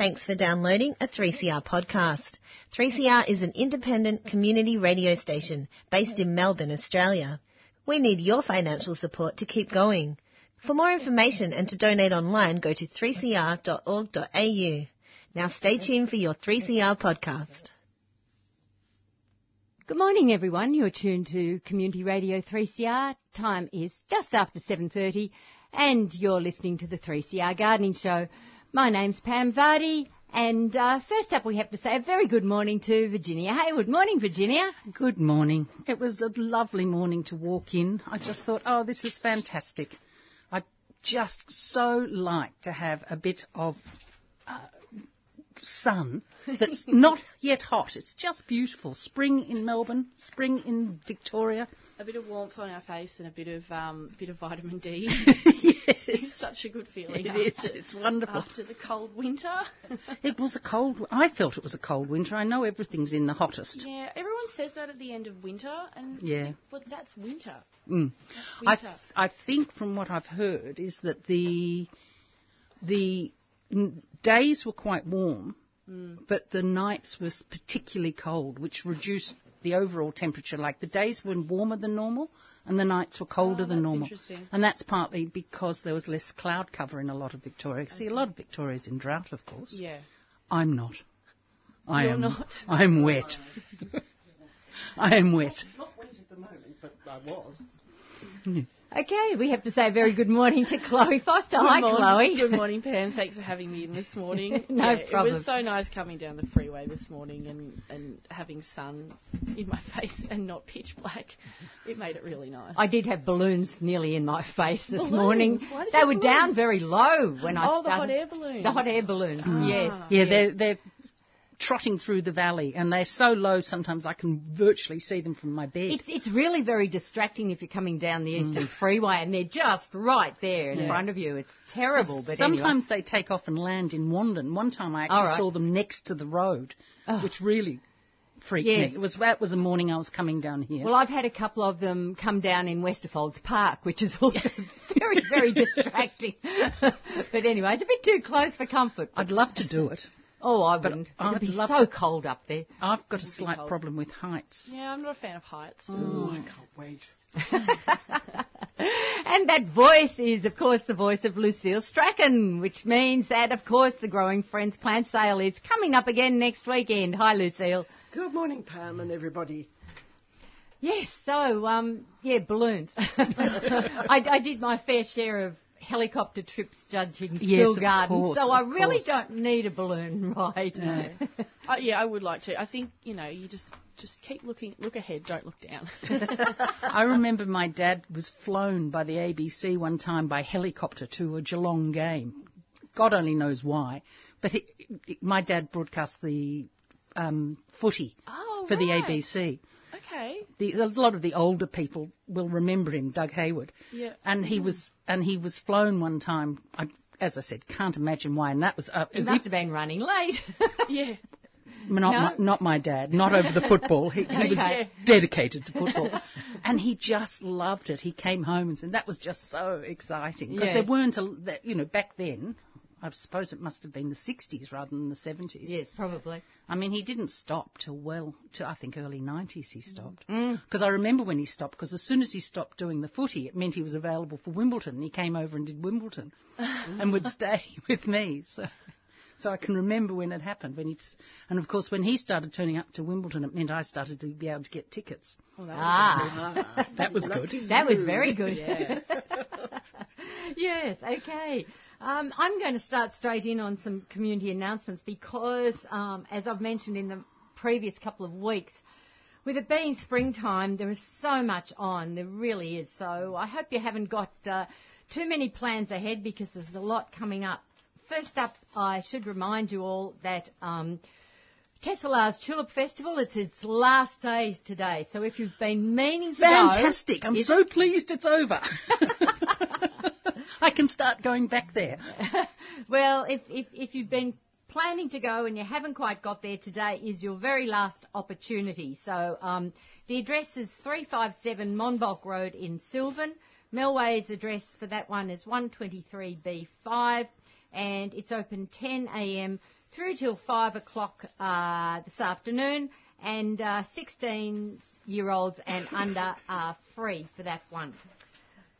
Thanks for downloading a 3CR podcast. 3CR is an independent community radio station based in Melbourne, Australia. We need your financial support to keep going. For more information and to donate online, go to 3cr.org.au. Now stay tuned for your 3CR podcast. Good morning everyone. You're tuned to Community Radio 3CR. Time is just after 7:30 and you're listening to the 3CR Gardening Show. My name's Pam Vardy, and uh, first up we have to say a very good morning to Virginia Hayward. Morning, Virginia. Good morning. It was a lovely morning to walk in. I just thought, oh, this is fantastic. I just so like to have a bit of uh, sun that's not yet hot. It's just beautiful. Spring in Melbourne, spring in Victoria. A bit of warmth on our face and a bit of um, bit of vitamin D. yes. It's such a good feeling. It is. It's wonderful. After the cold winter. it was a cold. I felt it was a cold winter. I know everything's in the hottest. Yeah, everyone says that at the end of winter, and Yeah. but that's winter. Mm. That's I, th- I think from what I've heard is that the the n- days were quite warm, Mm. but the nights was particularly cold, which reduced the overall temperature. Like the days were warmer than normal, and the nights were colder Oh, than that's normal. interesting. And that's partly because there was less cloud cover in a lot of Victoria. See, a lot of Victoria's in drought, of course. yeah. I'm not. I You're am not? I'm wet. I am wet. Not wet at the moment, but I was. Okay, we have to say a very good morning to Chloe Foster. Good Hi, morning. Chloe. Good morning, Pam. Thanks for having me in this morning. No Yeah, It was so nice coming down the freeway this morning and, and having sun in my face and not pitch black. It made it really nice. I did have balloons nearly in my face this Balloons? morning. Why did They you were have down very low when I oh, the started. hot air balloon. The hot air balloons, ah. yes. Yeah, they're, they're trotting through the valley and they're so low sometimes I can virtually see them from my bed. It's, it's really very distracting if you're coming down the Eastern mm. Freeway and they're just right there in Yeah. front of you. It's terrible, but sometimes they take off and land in Wandin. One time I actually All right. saw them next to the road, Oh. which really freaked Yes. me. It was that was the morning I was coming down here. Well, I've had a couple of them come down in Westerfolds Park, which is also very, very distracting. but anyway, it's a bit too close for comfort. I'd love to do it. Oh, I wouldn't. I'd It'd be love so to- cold up there. I've got a slight cold. problem with heights. Yeah, I'm not a fan of heights. Oh, I can't wait. And that voice is, of course, the voice of Lucille Strachan, which means that, of course, the Growing Friends plant sale is coming up again next weekend. Hi, Lucille. Good morning, Pam and everybody. Yes, so, um, yeah, balloons. I, I did my fair share of helicopter trips judging Yes, Still of Gardens, course, so I really course. don't need a balloon ride. Uh, yeah, I would like to. I think you know, you just just keep looking, look ahead, don't look down. I remember my dad was flown by the ABC one time by helicopter to a Geelong game. God only knows why. But he, my dad broadcast the um, footy Oh, for the. ABC. The, a lot of the older people will remember him, Doug Hayward. Yeah. And he was and he was flown one time. I, as I said, can't imagine why. And that was uh, He must if- have been running late. Yeah. not, No? my, not my dad, not over the football. He, he was dedicated to football. and he just loved it. He came home and said that was just so exciting. Because Yes. there weren't, a, that, you know, back then, I suppose it must have been the 60s rather than the 70s. yes, probably. I mean, he didn't stop till well, to I think early 90s he stopped. Mm. Because I remember when he stopped, because as soon as he stopped doing the footy, it meant he was available for Wimbledon. He came over and did Wimbledon and would stay with me. So, so I can remember when it happened. When he, and of course, when he started turning up to Wimbledon, it meant I started to be able to get tickets. Ah, That was good. that was very good. yes, okay. Um, I'm going to start straight in on some community announcements because, um, as I've mentioned in the previous couple of weeks, with it being springtime, there is so much on. There really is. So I hope you haven't got uh, too many plans ahead because there's a lot coming up. First up, I should remind you all that um, Tesselaar's Tulip Festival, it's its last day today. So if you've been meaning to go... Fantastic. I'm so pleased it's over. I can start going back there. well, if, if, if you've been planning to go and you haven't quite got there, today is your very last opportunity. So um, the address is 357 Monbulk Road in Sylvan. Melway's address for that one is 123B5 and it's open 10am through till 5 o'clock uh, this afternoon. And uh, 16 year olds and under are free for that one.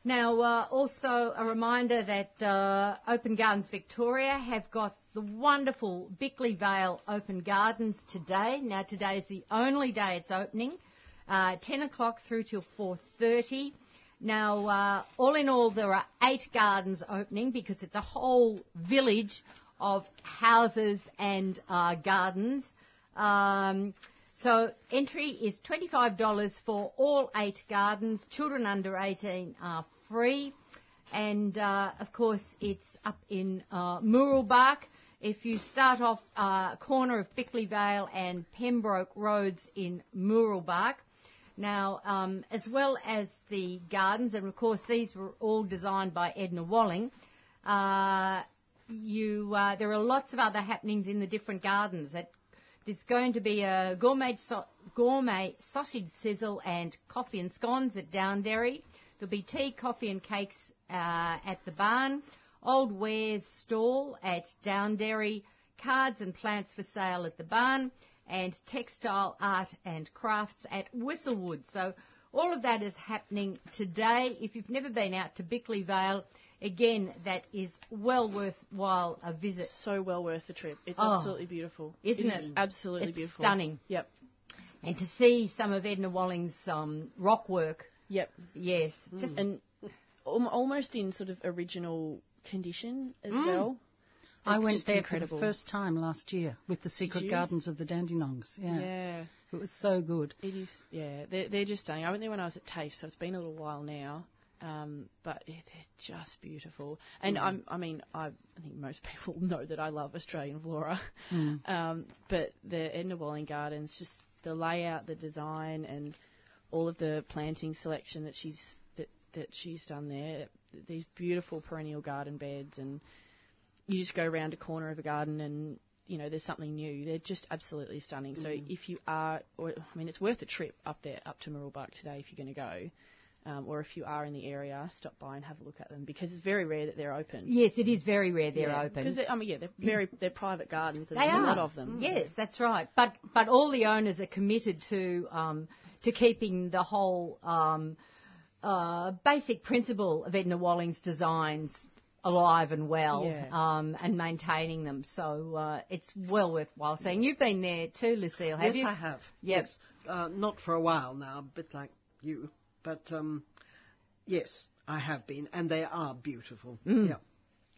Now, uh, also a reminder that uh, Open Gardens Victoria have got the wonderful Bickley Vale Open Gardens today. Now, today is the only day it's opening, uh, 10 o'clock through till 4:30. Now, uh, all in all, there are eight gardens opening because it's a whole village of houses and uh, gardens. Um, so entry is $25 for all eight gardens. Children under 18 are free. And uh, of course, it's up in uh, Mooroolbark. If you start off uh, corner of Bickley Vale and Pembroke Roads in Mooroolbark, now, um, as well as the gardens, and of course these were all designed by Edna Walling, uh, you, uh, there are lots of other happenings in the different gardens. At, there's going to be a gourmet, so, gourmet sausage sizzle and coffee and scones at Down Downderry. There'll be tea, coffee and cakes uh, at the barn. Old wares stall at Down Downderry. Cards and plants for sale at the barn and textile art and crafts at Whistlewood. So all of that is happening today. If you've never been out to Bickley Vale, again, that is well worthwhile a visit. So well worth the trip. It's Oh. absolutely beautiful. Isn't It is it? Absolutely It's beautiful. stunning. Yep. And to see some of Edna Walling's um, rock work, Yep. yes, just And almost in sort of original condition as Mm. well. I went there incredible. for the first time last year with the Secret? Gardens of the Dandenongs. Yeah. Yeah. It was so good. It is, yeah. They're, they're just stunning. I went there when I was at TAFE, so it's been a little while now. Um, but yeah, they're just beautiful. And I'm, I mean, I, I think most people know that I love Australian flora. Um, but the Edna Walling Gardens, just the layout, the design, and all of the planting selection that she's that that she's done there. These beautiful perennial garden beds, and you just go around a corner of a garden and you know there's something new. They're just absolutely stunning. So if you are, or I mean, it's worth a trip up there up to Mooroolbark today if you're going to go. Um, or if you are in the area, stop by and have a look at them because it's very rare that they're open. yes, it is very rare they're open. Because I mean, yeah, they're very they're private gardens. And They there's are. a lot of them. Yes, that's right. But but all the owners are committed to um, to keeping the whole um, uh, basic principle of Edna Walling's designs alive and well, Yeah. um, and maintaining them. So uh, it's well worthwhile seeing. You've been there too, Lucille, have yes, you? I have. Yep. Yes. Uh, not for a while now, a bit like you. But um, yes, I have been, and they are beautiful. Mm. Yeah.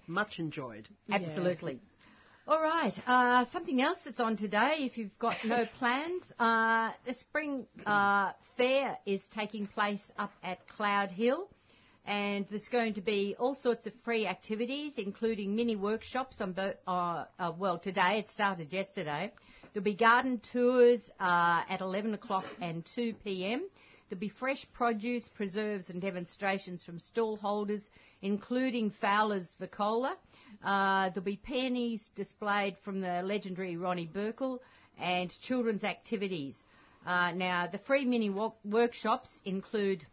Much enjoyed. Absolutely. All right. Uh, something else that's on today, if you've got no plans, uh, the spring uh, fair is taking place up at Cloud Hill. And there's going to be all sorts of free activities, including mini workshops on, bo- uh, uh, well, today, it started yesterday. There'll be garden tours uh, at 11 o'clock and 2 p.m. There'll be fresh produce, preserves and demonstrations from stall holders, including Fowler's Vacola. Uh, there'll be peonies displayed from the legendary Ronnie Burkle and children's activities. Uh, now, the free mini wo- workshops include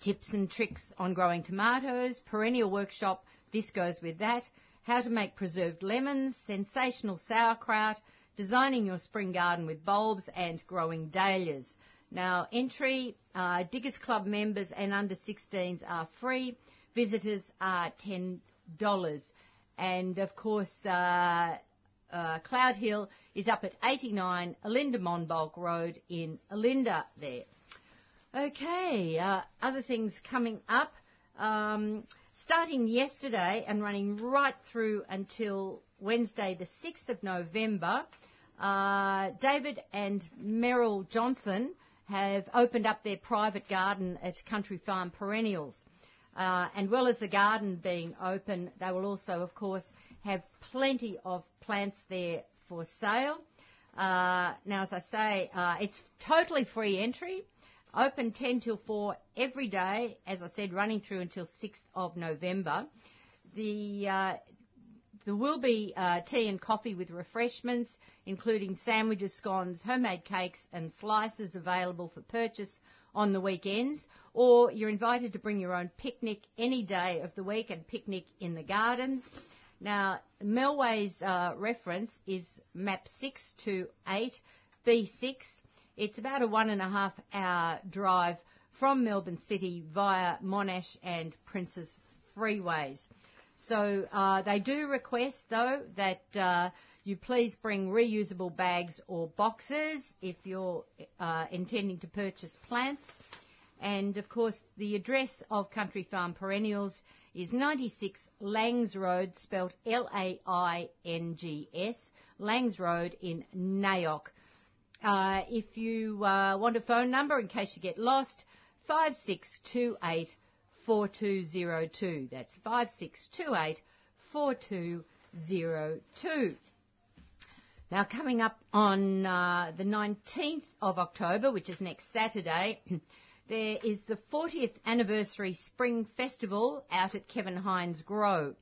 tips and tricks on growing tomatoes, perennial workshop, this goes with that, how to make preserved lemons, sensational sauerkraut, designing your spring garden with bulbs and growing dahlias. Now, entry, uh, Diggers Club members and under 16s are free. Visitors are $10. And of course, uh, uh, Cloud Hill is up at 89 Olinda Monbulk Road in Olinda there. Okay, uh, other things coming up. Um, starting yesterday and running right through until Wednesday, the 6th of November, uh, David and Meryl Johnson have opened up their private garden at Country Farm Perennials. Uh, and well as the garden being open, they will also, of course, have plenty of plants there for sale. Uh, now, as I say, uh, it's totally free entry, open 10 till 4 every day, as I said, running through until 6th of November. The uh, there will be uh, tea and coffee with refreshments, including sandwiches, scones, homemade cakes, and slices available for purchase on the weekends. Or you're invited to bring your own picnic any day of the week and picnic in the gardens. Now, Melway's uh, reference is map 628B6. It's about a one and a half hour drive from Melbourne City via Monash and Princes Freeways. So uh, they do request, though, that uh, you please bring reusable bags or boxes if you're uh, intending to purchase plants. And of course, the address of Country Farm Perennials is 96 Laings Road, spelt L-A-I-N-G-S, Laings Road in Nayook. Uh, if you uh, want a phone number in case you get lost, 5628 4202. That's 5628 4202. Now, coming up on uh, the 19th of October, which is next Saturday, there is the 40th anniversary Spring Festival out at Kevin Heinze Grow.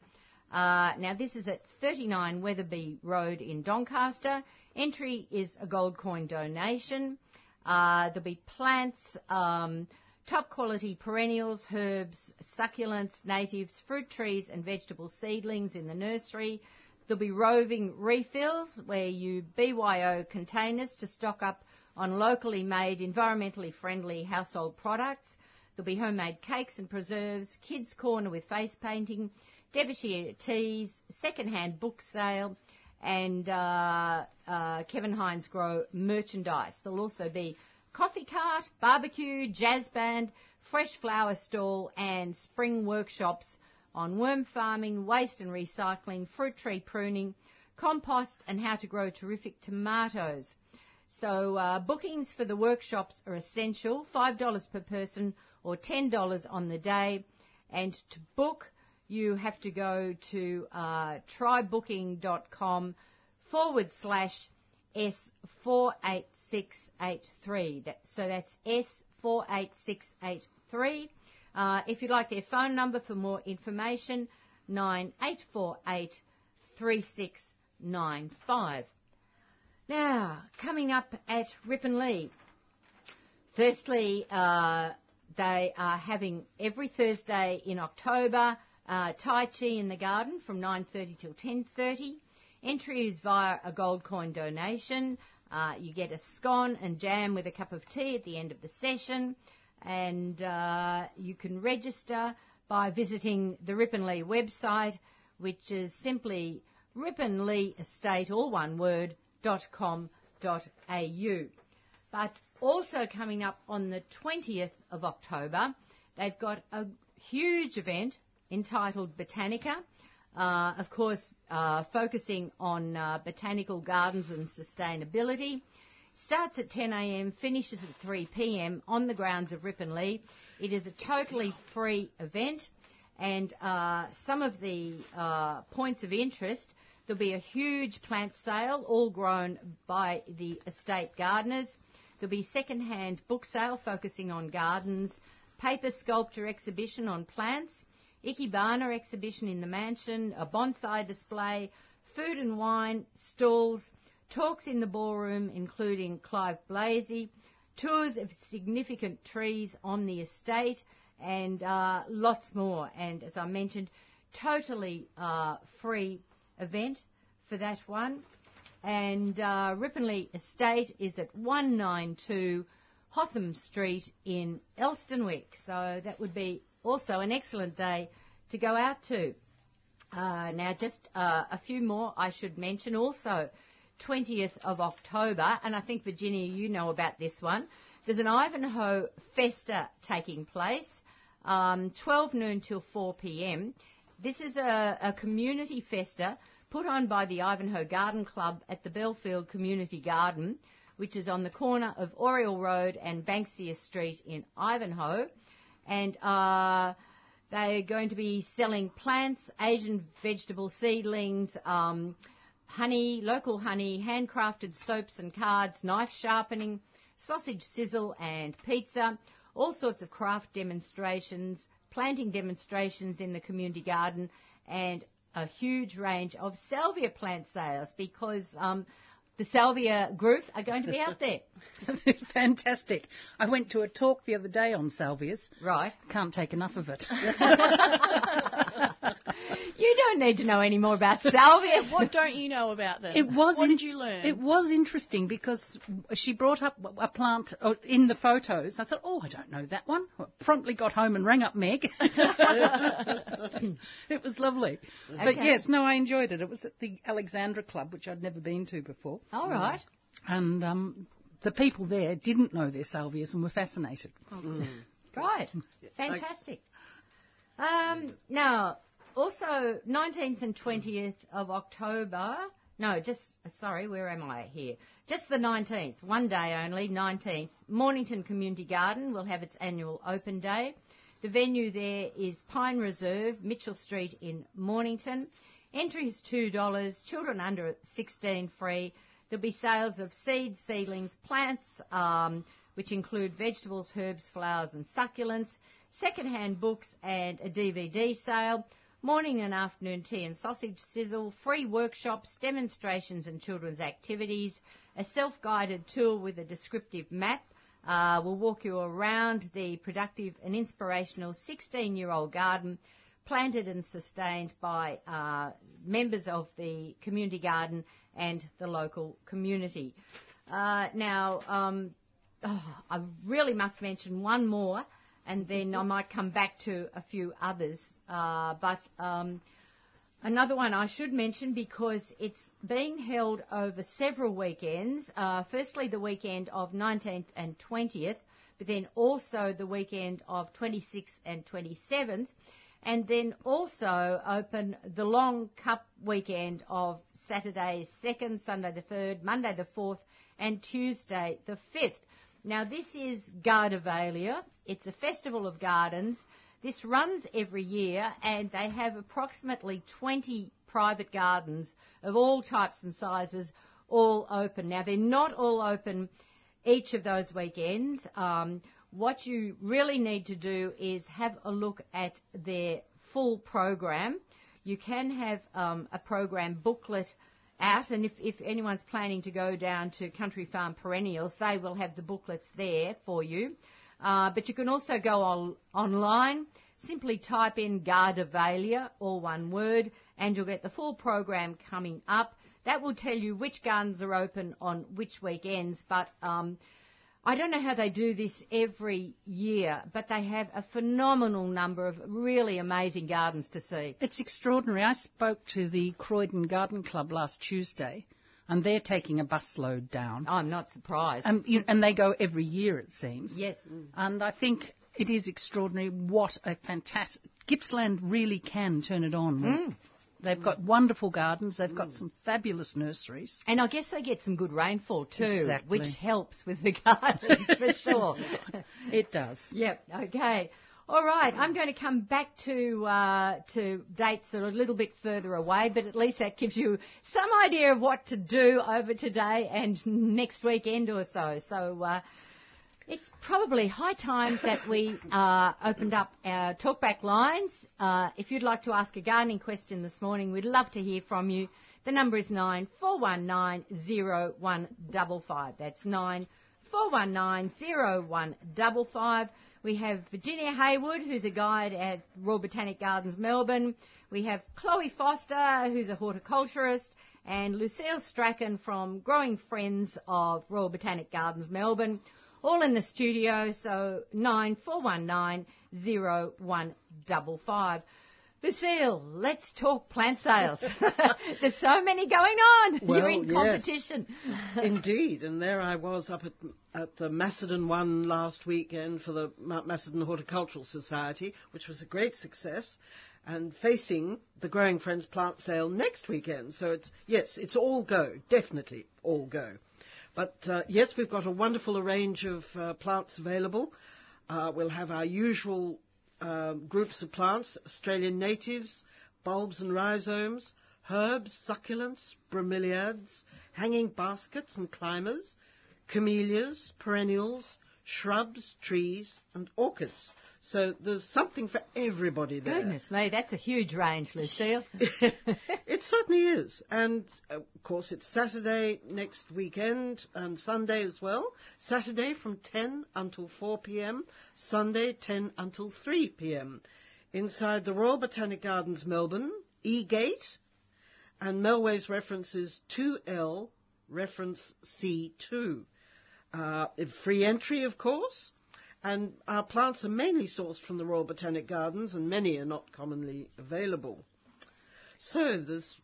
Uh, now, this is at 39 Wetherby Road in Doncaster. Entry is a gold coin donation. Uh, there'll be plants, um, top quality perennials, herbs, succulents, natives, fruit trees, and vegetable seedlings in the nursery. There'll be roving refills where you BYO containers to stock up on locally made, environmentally friendly household products. There'll be homemade cakes and preserves, kids' corner with face painting, debutante teas, second-hand book sale, and uh, uh, Kevin Heinze Grow merchandise. There'll also be coffee cart, barbecue, jazz band, fresh flower stall, and spring workshops on worm farming, waste and recycling, fruit tree pruning, compost, and how to grow terrific tomatoes. So uh, bookings for the workshops are essential, $5 per person or $10 on the day. And to book, you have to go to uh, trybooking.com forward slash S48683. That, so that's S48683. Uh, if you'd like their phone number for more information, 9848 3695. Now, coming up at Rippon Lea. Firstly, uh, they are having every Thursday in October uh, Tai Chi in the garden from 9.30 till 10.30. Entry is via a gold coin donation. Uh, you get a scone and jam with a cup of tea at the end of the session and uh, you can register by visiting the Ripponlea website, which is simply Ripponlea all one word, dot com dot au. But also coming up on the 20th of October, they've got a huge event entitled Botanica. Uh, of course, uh, focusing on uh, botanical gardens and sustainability. Starts at 10am, finishes at 3pm on the grounds of Ripponlea. It is a totally free event and uh, some of the uh, points of interest, there'll be a huge plant sale, all grown by the estate gardeners. There'll be second-hand book sale focusing on gardens, paper sculpture exhibition on plants, ikebana exhibition in the mansion, a bonsai display, food and wine, stalls, talks in the ballroom including Clive Blazey, tours of significant trees on the estate, and uh, lots more. And as I mentioned, totally uh, free event for that one. And uh, Ripponlea Estate is at 192 Hotham Street in Elsternwick. So that would be also an excellent day to go out to. Uh, now, just uh, a few more I should mention also. 20th of October, and I think, Virginia, you know about this one. There's an Ivanhoe Festa taking place, um, 12 noon till 4 p.m. This is a, a community festa put on by the Ivanhoe Garden Club at the Bellfield Community Garden, which is on the corner of Oriel Road and Banksia Street in Ivanhoe. And uh, they're going to be selling plants, Asian vegetable seedlings, um, honey, local honey, handcrafted soaps and cards, knife sharpening, sausage sizzle and pizza, all sorts of craft demonstrations, planting demonstrations in the community garden, and a huge range of salvia plant sales because um, the Salvia group are going to be out there. Fantastic. I went to a talk the other day on salvias. Right. Can't take enough of it. You don't need to know any more about salvias. What don't you know about them? It was. What in- did you learn? It was interesting because she brought up a plant uh, in the photos. I thought, oh, I don't know that one. I promptly got home and rang up Meg. it was lovely. But yes, no, I enjoyed it. It was at the Alexandra Club, which I'd never been to before, All right. and um, the people there didn't know their salvias and were fascinated. Great. Fantastic. Um, now, also 19th and 20th of October. No, just sorry, where am I here? Just the 19th, one day only, 19th. Mornington Community Garden will have its annual open day. The venue there is Pine Reserve, Mitchell Street in Mornington. Entry is $2, children under 16 free. There'll be sales of seeds, seedlings, plants, um, which include vegetables, herbs, flowers and succulents, second-hand books and a DVD sale, morning and afternoon tea and sausage sizzle, free workshops, demonstrations and children's activities, a self-guided tour with a descriptive map, uh, will walk you around the productive and inspirational 16-year-old garden planted and sustained by uh, members of the community garden and the local community. Uh, now, um, oh, I really must mention one more, and then I might come back to a few others. Uh, but um, Another one I should mention because it's being held over several weekends. Uh, firstly, the weekend of 19th and 20th, but then also the weekend of 26th and 27th, and then also open the long cup weekend of Saturday 2nd, Sunday the 3rd, Monday the 4th, and Tuesday the 5th. Now, this is Gardivalia. It's a festival of gardens. This runs every year, and they have approximately 20 private gardens of all types and sizes all open. Now, they're not all open each of those weekends. Um, what you really need to do is have a look at their full program. You can have um, a program booklet out, and if, if anyone's planning to go down to Country Farm Perennials, they will have the booklets there for you. Uh, but you can also go on, online, simply type in Gardivalia, all one word, and you'll get the full program coming up. That will tell you which gardens are open on which weekends, but um, I don't know how they do this every year, but they have a phenomenal number of really amazing gardens to see. It's extraordinary. I spoke to the Croydon Garden Club last Tuesday, and they're taking a busload down. I'm not surprised. Um, you, and they go every year, it seems. yes. And I think it is extraordinary what a fantastic. Gippsland really can turn it on. Mm. They've got wonderful gardens, they've got some fabulous nurseries. And I guess they get some good rainfall too, Exactly. which helps with the gardens for sure. It does. Yep. Okay. All right. I'm going to come back to uh, to dates that are a little bit further away, but at least that gives you some idea of what to do over today and next weekend or so. So. Uh, it's probably high time that we uh, opened up our talkback lines. Uh, if you'd like to ask a gardening question this morning, we'd love to hear from you. The number is nine four one nine zero one double five. That's nine four one nine zero one double five. We have Virginia Hayward, who's a guide at Royal Botanic Gardens, Melbourne. We have Chloe Foster, who's a horticulturist, and Lucille Strachan from Growing Friends of Royal Botanic Gardens, Melbourne all in the studio, so 94190155. Lucille, let's talk plant sales. There's so many going on. You're Well, in yes. competition. Indeed, and there I was up at, at the Macedon one last weekend for the Mount Macedon Horticultural Society, which was a great success, and facing the Growing Friends plant sale next weekend. So it's yes, it's all go, definitely all go. But uh, yes, we've got a wonderful range of uh, plants available. Uh, we'll have our usual um, groups of plants, Australian natives, bulbs and rhizomes, herbs, succulents, bromeliads, hanging baskets and climbers, camellias, perennials, shrubs, trees and orchids. So there's something for everybody there. Goodness me, that's a huge range, Lucille. it certainly is. And of course, it's Saturday next weekend and Sunday as well. Saturday from 10 until 4 pm, Sunday 10 until 3 pm. Inside the Royal Botanic Gardens, Melbourne, E Gate, and Melway's reference is 2L, reference C2. Uh, free entry, of course. And our plants are mainly sourced from the Royal Botanic Gardens, and many are not commonly available. So there's,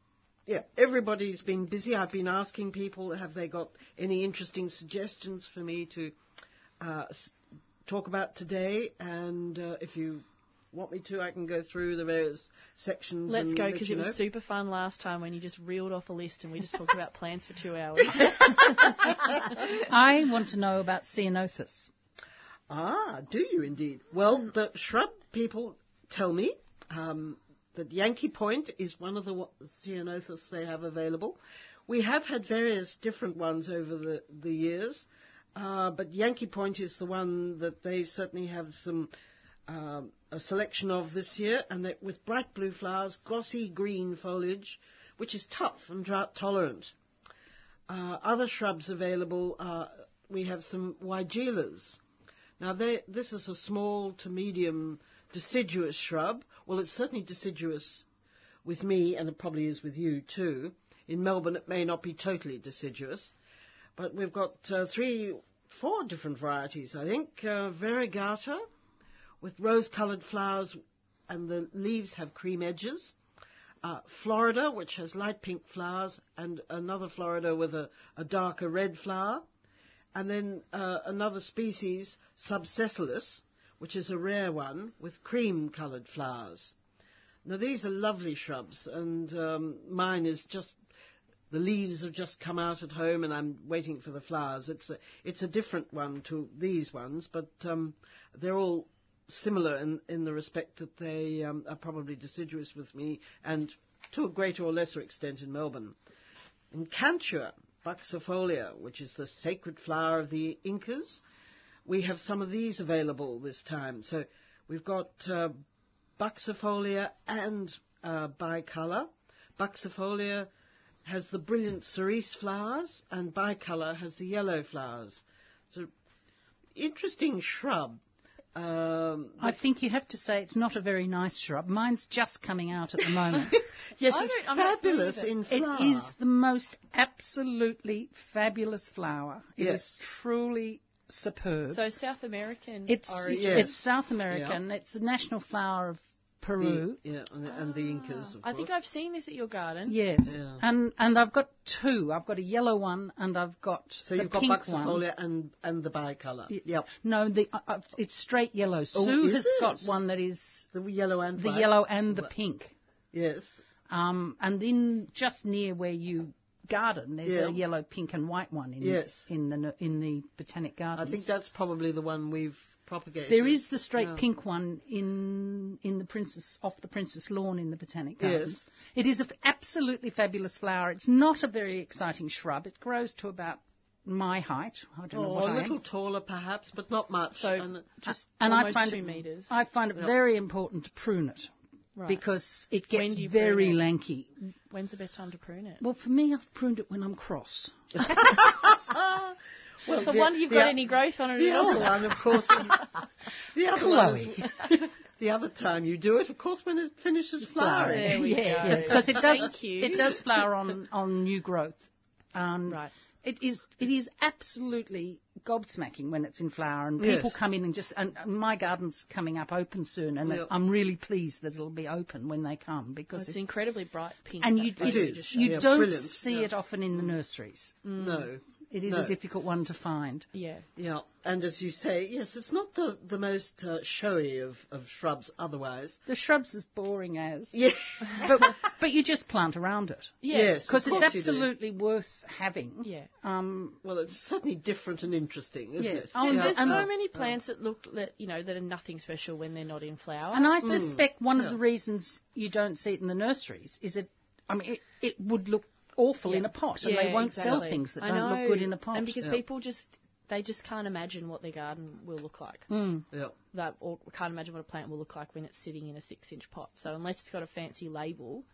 yeah, everybody's been busy. I've been asking people, have they got any interesting suggestions for me to uh, talk about today? And uh, if you want me to, I can go through the various sections. Let's go because you it was super fun last time when you just reeled off a list and we just talked about plants for two hours. I want to know about ceanothus. Ah, do you indeed? Well, the shrub people tell me um, that Yankee Point is one of the ceanothus they have available. We have had various different ones over the, the years, uh, but Yankee Point is the one that they certainly have some um, a selection of this year, and that with bright blue flowers, glossy green foliage, which is tough and drought tolerant. Uh, other shrubs available are we have some Weigelas. Now, they, this is a small to medium deciduous shrub. Well, it's certainly deciduous with me, and it probably is with you too. In Melbourne, it may not be totally deciduous, but we've got uh, three, four different varieties, I think. Uh, variegata, with rose-coloured flowers, and the leaves have cream edges. Uh, Florida, which has light pink flowers, and another Florida with a, a darker red flower and then uh, another species, Subsessilis, which is a rare one with cream-coloured flowers. Now these are lovely shrubs, and um, mine is just the leaves have just come out at home, and I'm waiting for the flowers. It's a it's a different one to these ones, but um, they're all similar in in the respect that they um, are probably deciduous with me, and to a greater or lesser extent in Melbourne. In Cantua, buxifolia, which is the sacred flower of the Incas. We have some of these available this time. So we've got uh, buxifolia and uh, bicolour. Buxifolia has the brilliant cerise flowers, and bicolor has the yellow flowers. So interesting shrub. Um, I think you have to say it's not a very nice shrub. Mine's just coming out at the moment. yes, I it's don't- I'm not familiar fabulous with it. in flower. is the most absolutely fabulous flower. It is Yes. truly superb. so South American it's origin. Yes. it's South American. It's the national flower of Peru. The, yeah, and, and the Incas, of I think. I've seen this at your garden. Yes, Yeah. and and I've got two. I've got a yellow one, and I've got So the you've got pink one. buxifolia and, and the bicolour. Yep. No, the uh, uh, it's straight yellow. Oh, Sue is has got one that is The yellow and the white. yellow and the pink. Yes. Um, and then just near where you garden, there's Yeah. a yellow, pink, and white one in Yes. in the in the botanic garden. I think that's probably the one we've propagated. there is the straight Yeah. pink one in in the princess off the princess lawn in the botanic gardens. Yes. It is an absolutely fabulous flower. It's not a very exciting shrub. It grows to about my height. I don't know Oh, what a I little am. taller, perhaps, but not much. So And- uh, just and I find two it, meters. I find it very important to prune it Right. because it gets very it? lanky. When's the best time to prune it? Well, for me, I've pruned it when I'm cross. well, So the- wonder you've the got o- any growth on it The at other all. one, of course, is the other one is- the other time you do it, of course, when it finishes flowering. There we go. Yes, because it does. Thank you. It does flower on on new growth. Um, Right. It is. It is absolutely gobsmacking when it's in flower, and people Yes. come in and just. And my garden's coming up open soon, and Yep. I'm really pleased that it'll be open when they come because. It's it, incredibly bright pink. and you, photo It is. you Yeah, don't brilliant. see Yeah. it often in the nurseries. No. It is No. a difficult one to find. Yeah. Yeah, and as you say, yes, it's not the, the most uh, showy of, of shrubs otherwise. The shrub's as boring as, Yeah. but but you just plant around it Yeah. Yes, because it's course you do. absolutely worth having. Yeah. Um, Well, it's certainly different and interesting, isn't Yeah. it? Oh, And Yeah. there's and- so many plants that look, that, you know, that are nothing special when they're not in flower. And I suspect one Yeah. of the reasons you don't see it in the nurseries is it. I mean, it, it would look awful Yeah. in a pot, and Yeah, they won't sell things that I don't know. look good in a pot. And because Yeah. people just they just can't imagine what their garden will look like. Hmm. Yeah. That or can't imagine what a plant will look like when it's sitting in a six-inch pot. So unless it's got a fancy label,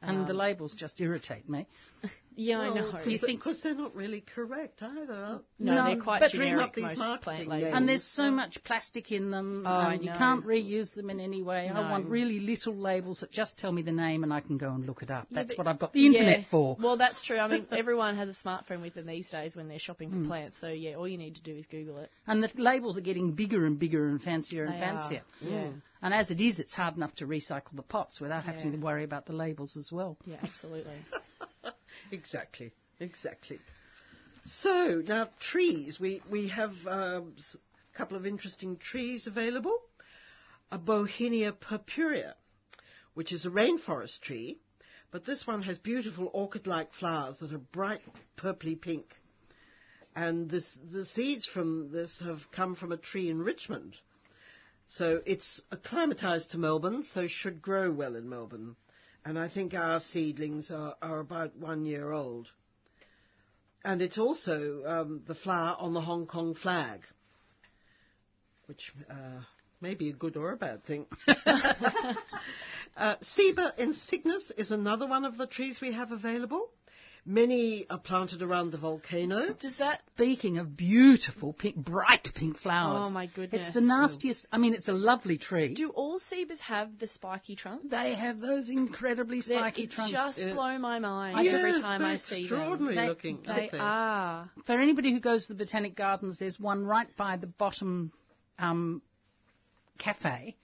And the um, labels just irritate me. yeah, I know. Because they, 'cause they're not really correct either. no, No, they're quite but dream generic. up these most marketing labels. And there's so much plastic in them, Oh, and you can't reuse them in any way. No. I want really little labels that just tell me the name and I can go and look it up. That's what I've got the internet Yeah. for. Well, that's true. I mean, everyone has a smartphone with them these days when they're shopping Hmm. for plants. So yeah, all you need to do is Google it. And the labels are getting bigger and bigger and fancier and They fancier. are, yeah. And as it is, it's hard enough to recycle the pots without having to worry about the labels as well. Yeah, absolutely. Exactly, exactly. So now trees, we we have um, a couple of interesting trees available. A Bauhinia purpurea, which is a rainforest tree, but this one has beautiful orchid-like flowers that are bright purpley pink. And this, the seeds from this have come from a tree in Richmond. So it's acclimatized to Melbourne, so should grow well in Melbourne. And I think our seedlings are, are about one year old. And it's also um, the flower on the Hong Kong flag, which uh, may be a good or a bad thing. uh, Ceiba insignis is another one of the trees we have available. Many are planted around the volcano. Does that Speaking of beautiful pink, bright pink flowers. Oh, my goodness. It's the nastiest. I mean, it's a lovely tree. do all ceibas have the spiky trunks? they have those incredibly They're- spiky it trunks. just Yeah. blow my mind Yes, every time I see extraordinary them. looking. They aren't they? are. For anybody who goes to the Botanic Gardens, there's one right by the bottom um, cafe,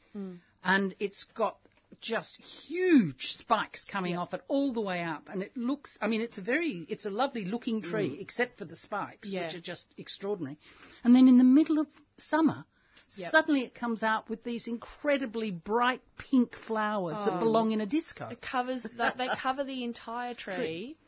and it's got just huge spikes coming off it all the way up, and it looks. I mean, it's a very, it's a lovely looking tree, mm. except for the spikes, Yeah. which are just extraordinary. And then in the middle of summer. Yep. Suddenly it comes out with these incredibly bright pink flowers that oh. belong in a disco. It covers that they cover the entire tree,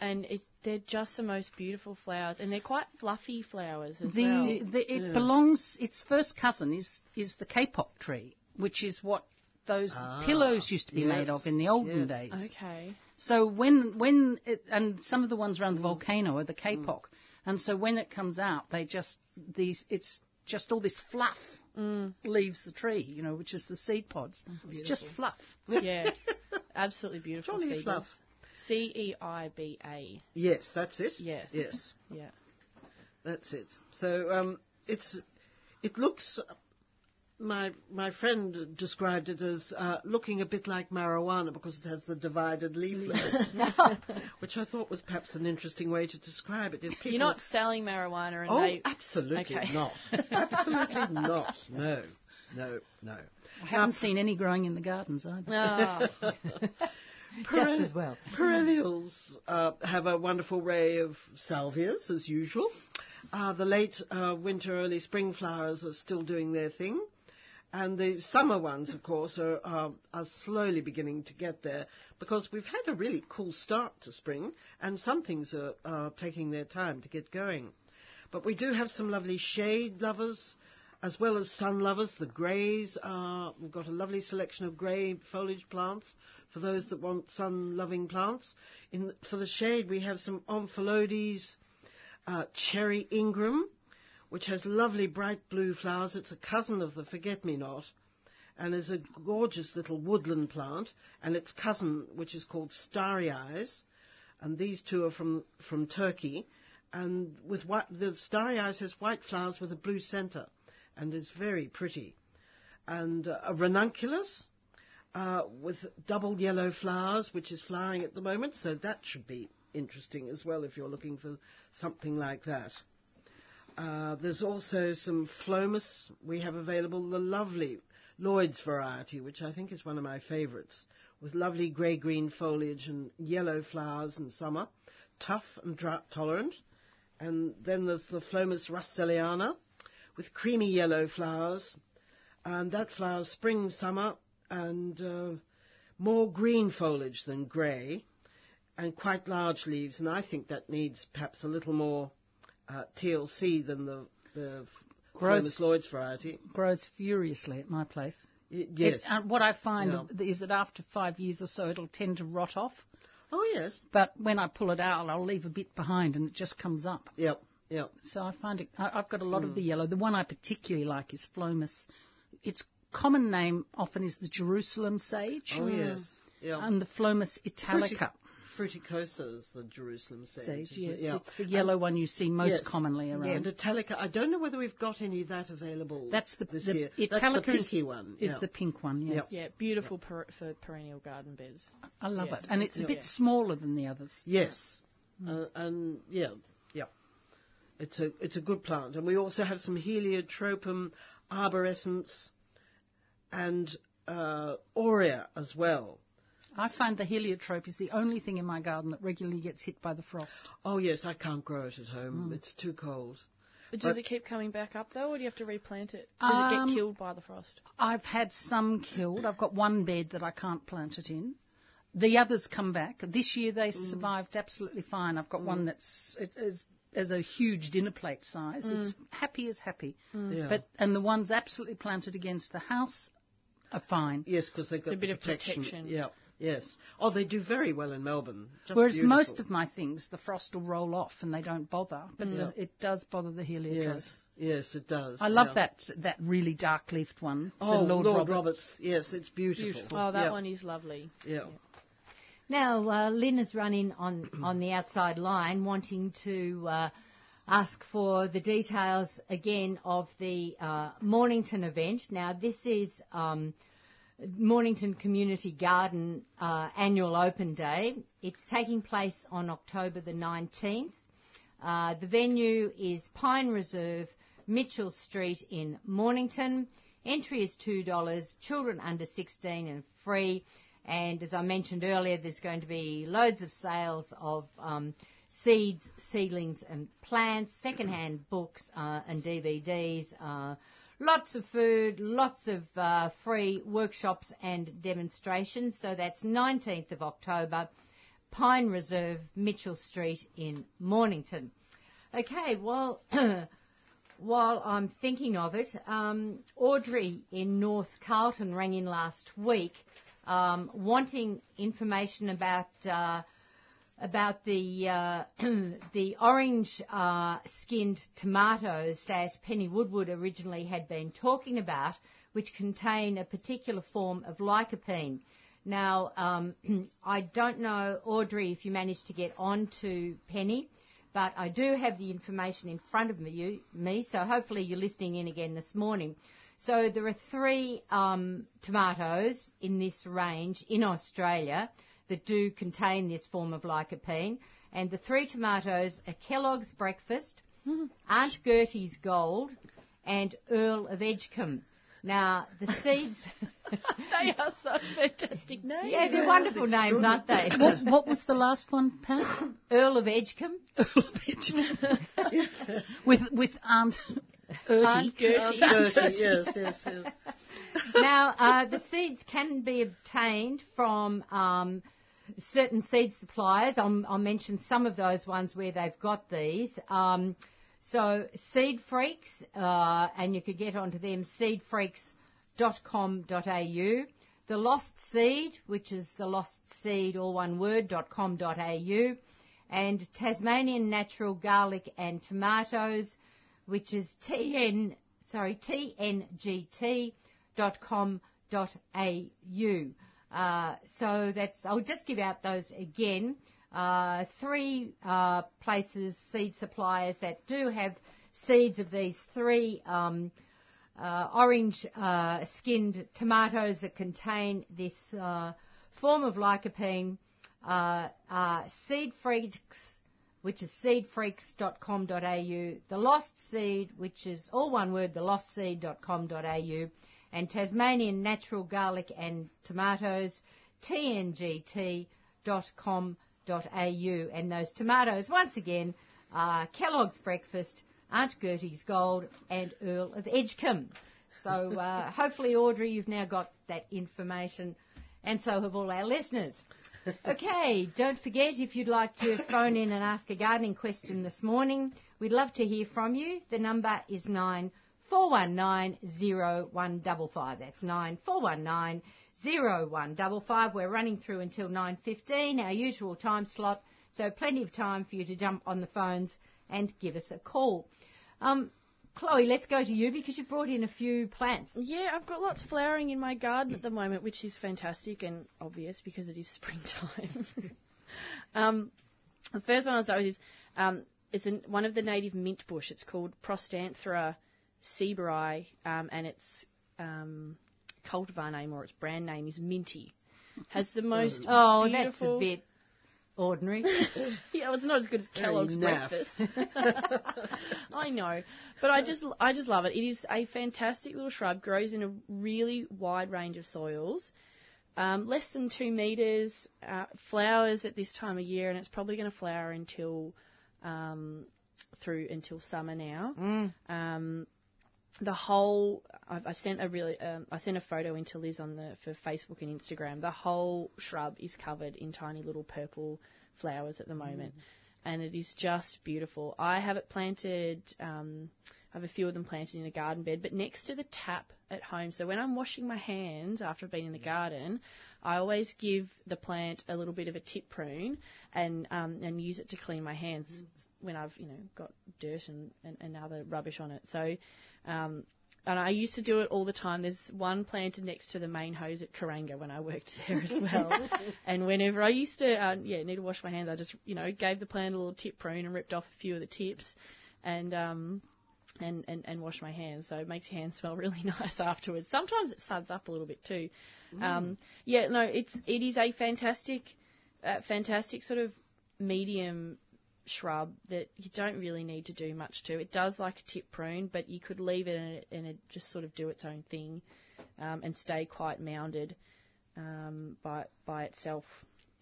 and it, they're just the most beautiful flowers, and they're quite fluffy flowers as The, well. the it belongs. Its first cousin is is the kapok tree, which is what those ah, pillows used to be made of in the olden yes. days. Okay. So when when it, and some of the ones around the volcano are the kapok, mm. and so when it comes out, they just these it's just all this fluff mm. leaves the tree, you know, which is the seed pods. Oh, it's just fluff. Yeah. Absolutely beautiful. Jolly ceibas. fluff. C E I B A. Yes, that's it. Yes. Yes, Yeah. that's it. So um, it's it looks. My my friend described it as uh, looking a bit like marijuana because it has the divided leaflets, which I thought was perhaps an interesting way to describe it. You're not selling marijuana, and Oh, they. absolutely Okay. not. absolutely not. No, no, no. I haven't seen any growing in the gardens either. Oh, Just as well. Perennials uh, have a wonderful array of salvias, as usual. Uh, the late uh, winter, early spring flowers are still doing their thing. And the summer ones, of course, are, are, are slowly beginning to get there because we've had a really cool start to spring and some things are, are taking their time to get going. But we do have some lovely shade lovers as well as sun lovers. The greys are, we've got a lovely selection of grey foliage plants for those that want sun loving plants. In, for the shade, we have some Omphalodes, uh, cherry Ingram, which has lovely bright blue flowers. It's a cousin of the forget-me-not and is a gorgeous little woodland plant. And its cousin, which is called Starry Eyes, and these two are from, from Turkey. And with white, the Starry Eyes has white flowers with a blue centre and is very pretty. And uh, a ranunculus uh, with double yellow flowers, which is flowering at the moment, so that should be interesting as well if you're looking for something like that. Uh, there's also some Phlomis we have available, the lovely Lloyd's variety, which I think is one of my favourites, with lovely grey-green foliage and yellow flowers in summer, tough and drought tolerant. And then there's the Phlomis russelliana, with creamy yellow flowers, and that flowers spring, summer, and uh, more green foliage than grey, and quite large leaves. And I think that needs perhaps a little more uh, TLC than the the Grows- Phlomis Lloyd's variety. Grows furiously at my place. Y- yes. It, uh, what I find Yeah. is that after five years or so, it'll tend to rot off. oh yes. But when I pull it out, I'll leave a bit behind, and it just comes up. Yep. Yeah. So I find it. I, I've got a lot Mm. of the yellow. The one I particularly like is Phlomis. Its common name often is the Jerusalem sage. Oh yes. Yeah. And the Phlomis italica Fruticosa is the Jerusalem sage. sage. Yes, it? Yeah. it's the yellow one you see most Yes. commonly around. And Italica, I don't know whether we've got any of that available That's the, this the year. Italica That's the is- pinky one. Is yeah. the pink one? Yes, Yeah, beautiful per- for perennial garden beds. I love Yeah. it, and it's a bit Yeah. smaller than the others. Yes, uh, and yeah, yeah, it's a it's a good plant, and we also have some Heliotropum arborescens and uh, aurea as well. I find the heliotrope is the only thing in my garden that regularly gets hit by the frost. Oh yes, I can't grow it at home; mm. it's too cold. But does But- it keep coming back up though, or do you have to replant it? Does it Um, get killed by the frost? I've had some killed. I've got one bed that I can't plant it in. The others come back. This year they mm. survived absolutely fine. I've got one mm. that's it is as a huge dinner plate size. It's happy as happy. Yeah. But and the ones absolutely planted against the house are fine. yes, because they've got a bit the of protection. protection. Yeah. Yes. Oh, they do very well in Melbourne. Just Whereas beautiful. most of my things, the frost will roll off and they don't bother. But the, it does bother the heliotrope. Yes, yes, it does. I love yeah. that that really dark leafed one. Oh, the Lord, Robert. Roberts. Yes, it's beautiful. Beautiful. Oh, that yeah. one is lovely. Yeah. Now, uh, Lynn has run in on, on the outside line wanting to uh, ask for the details again of the uh, Mornington event. Now, this is um, Mornington Community Garden uh, annual open day. It's taking place on October the 19th. Uh, the venue is Pine Reserve, Mitchell Street in Mornington. Entry is $2. Children under 16 and free. And as I mentioned earlier, there's going to be loads of sales of um, seeds, seedlings, and plants, second-hand books uh, and DVDs. Lots of food, lots of uh, free workshops and demonstrations. So that's 19th of October. Pine Reserve, Mitchell Street in Mornington. Okay, well, while I'm thinking of it, um, Audrey in North Carlton rang in last week um, wanting information about uh, about the uh, the orange uh, skinned tomatoes that Penny Woodward originally had been talking about, which contain a particular form of lycopene. Now, um, I don't know, Audrey, if you managed to get on to Penny, but I do have the information in front of me, you, me so hopefully you're listening in again this morning. So there are three um, tomatoes in this range in Australia that do contain this form of lycopene, and the three tomatoes are Kellogg's Breakfast, Aunt Gertie's Gold, and Earl of Edgecombe. Now, the seeds, they are such fantastic names. yeah, they're wonderful names, aren't they? What, what was the last one, Pat? Earl of Edgecombe, Earl of Edgecombe. with with Aunt Ertie. Aunt Gertie. Gertie, yes, yes, yes. now, uh, the seeds can be obtained from um, certain seed suppliers. I'll, I'll mention some of those ones where they've got these. Um, so, Seed Freaks, uh, and you could get onto them, seedfreaks.com.au. The Lost Seed, which is the Lost Seed, all one word, .com.au. And Tasmanian Natural Garlic and Tomatoes, which is TN, sorry, TNGT www.ecom.com.au. Uh, so that's, I'll just give out those again. Uh, three uh, places, seed suppliers that do have seeds of these three um, uh, orange uh, skinned tomatoes that contain this uh, form of lycopene. Uh, seed Freaks, which is seedfreaks.com.au, the Lost Seed, which is all one word, thelostseed.com.au, and Tasmanian Natural Garlic and Tomatoes, tngt.com.au. And those tomatoes, once again, are Kellogg's Breakfast, Aunt Gertie's Gold, and Earl of Edgecombe. So uh, hopefully, Audrey, you've now got that information, and so have all our listeners. Okay, don't forget if you'd like to phone in and ask a gardening question this morning, we'd love to hear from you. The number is 94190155. That's 94190155. We're running through until 9.15, our usual time slot, so plenty of time for you to jump on the phones and give us a call. Um, Chloe, let's go to you because you brought in a few plants. Yeah, I've got lots flowering in my garden at the moment, which is fantastic and obvious because it is springtime. um, the first one I'll start with is um, it's an, one of the native mint bush. It's called Prostanthera sieberi, um, and its um, cultivar name or its brand name is Minty. Has the most Oh, that's a bit ordinary. yeah, well, it's not as good as Kellogg's breakfast. I know, but I just I just love it. It is a fantastic little shrub. Grows in a really wide range of soils. Um, less than two meters. Uh, flowers at this time of year, and it's probably going to flower until um, through until summer now. Um, the whole I've, I've sent a really um, I sent a photo into Liz on the for Facebook and Instagram. The whole shrub is covered in tiny little purple flowers at the moment, and it is just beautiful. I have it planted. Um, I have a few of them planted in a garden bed, but next to the tap at home. So when I'm washing my hands after I've been in the garden, I always give the plant a little bit of a tip prune and um, and use it to clean my hands when I've you know got dirt and, and, and other rubbish on it. So um, and I used to do it all the time. There's one planted next to the main hose at Kuranga when I worked there as well. and whenever I used to, uh, yeah, need to wash my hands, I just, you know, gave the plant a little tip prune and ripped off a few of the tips, and um, and and and wash my hands. So it makes your hands smell really nice afterwards. Sometimes it suds up a little bit too. Um, yeah, no, it's it is a fantastic, uh, fantastic sort of medium shrub that you don't really need to do much to. It does like a tip prune, but you could leave it and it, and it just sort of do its own thing um, and stay quite mounded um, by by itself.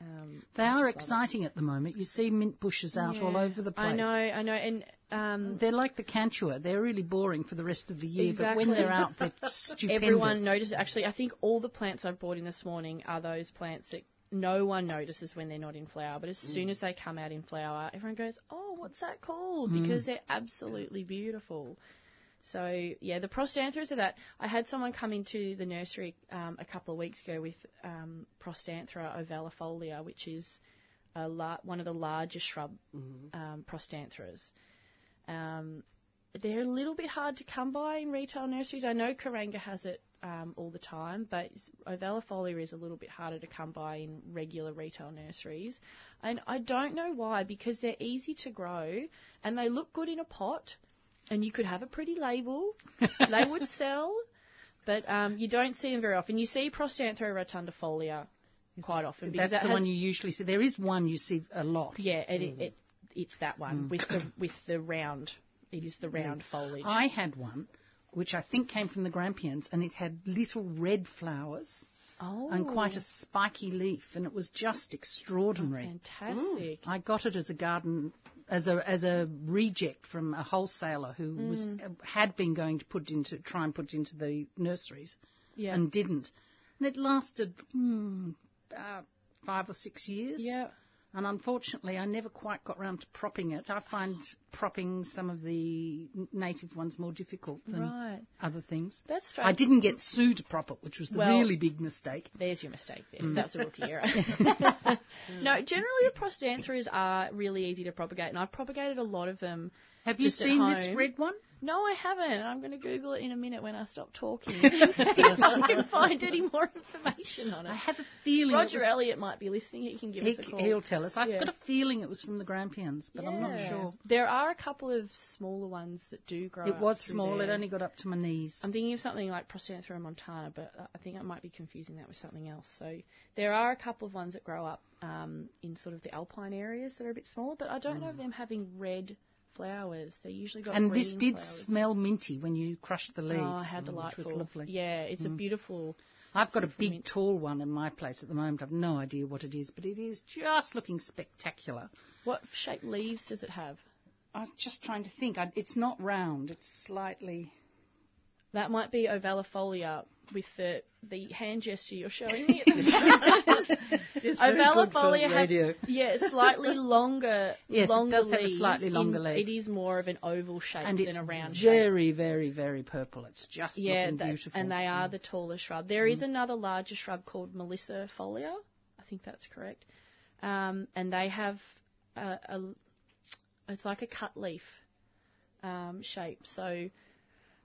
Um, They are exciting at the moment. You see mint bushes out all over the place. I know, I know, and um, They're like the cantua. They're really boring for the rest of the year, but when they're out, they're stupendous. everyone notices. Actually, I think all the plants I've brought in this morning are those plants that no one notices when they're not in flower, but as soon as they come out in flower, everyone goes, "Oh, what's that called?" Because they're absolutely beautiful. So yeah, the prostanthera are that. I had someone come into the nursery um, a couple of weeks ago with um, Prostanthera ovalifolia, which is a la- one of the largest shrub um, prostantheras. Um, they're a little bit hard to come by in retail nurseries. I know Kuranga has it um, all the time, but ovalifolia is a little bit harder to come by in regular retail nurseries. And I don't know why, because they're easy to grow and they look good in a pot, and you could have a pretty label. they would sell, but um, you don't see them very often. You see Prostanthera rotundifolia quite often because That's that the one you usually see. There is one you see a lot. yeah, it, it, mm. it, it's that one mm. with the with the round. It is the round foliage. I had one, which I think came from the Grampians, and it had little red flowers oh, and quite a oh. spiky leaf, and it was just extraordinary. fantastic. Mm. I got it as a garden, as a as a reject from a wholesaler who was Mm. uh, had been going to put into try and put into the nurseries, Yeah. and didn't, and it lasted hmm, about five or six years. Yeah. And unfortunately, I never quite got round to propping it. I find propping some of the native ones more difficult than Right. other things. That's strange. I didn't get Sue to prop it, which was the Well- really big mistake. There's your mistake there. Mm. That was a rookie error. no, generally the prostantheras are uh, really easy to propagate, and I've propagated a lot of them. Have you seen this red one? No, I haven't. I'm going to Google it in a minute when I stop talking and see if I can find any more information on it. I have a feeling. Rodger Elliot might be listening. He can give he, us a call. he'll tell us. I've Yeah. got a feeling it was from the Grampians, but I'm not sure. There are a couple of smaller ones that do grow. It was small. It only got up to my knees. I'm thinking of something like Prostanthera montana, but I think I might be confusing that with something else. So there are a couple of ones that grow up um, in sort of the alpine areas that are a bit smaller, but I don't know of them having red flowers. They usually got and this did flowers. smell minty when you crushed the oh, leaves, Oh, how which delightful! was lovely. Yeah, it's a mm. beautiful. I've got a big, mint. tall one in my place at the moment. I've no idea what it is, but it is just looking spectacular. What shaped leaves does it have? I was just trying to think. I, it's not round. It's slightly. That might be ovalifolia with the the hand gesture you're showing me. At the moment. It's very good for Ovalifolia has yeah, slightly longer, Yes, it longer does have a slightly longer in- leaf. It is more of an oval shape And than it's a round shape. very, very, very purple. It's just Yeah, looking that- beautiful. Mm. and they are the taller shrub. There is another larger shrub called Melissa folia. I think that's correct. Um, and they have a, a, it's like a cut leaf um, shape. So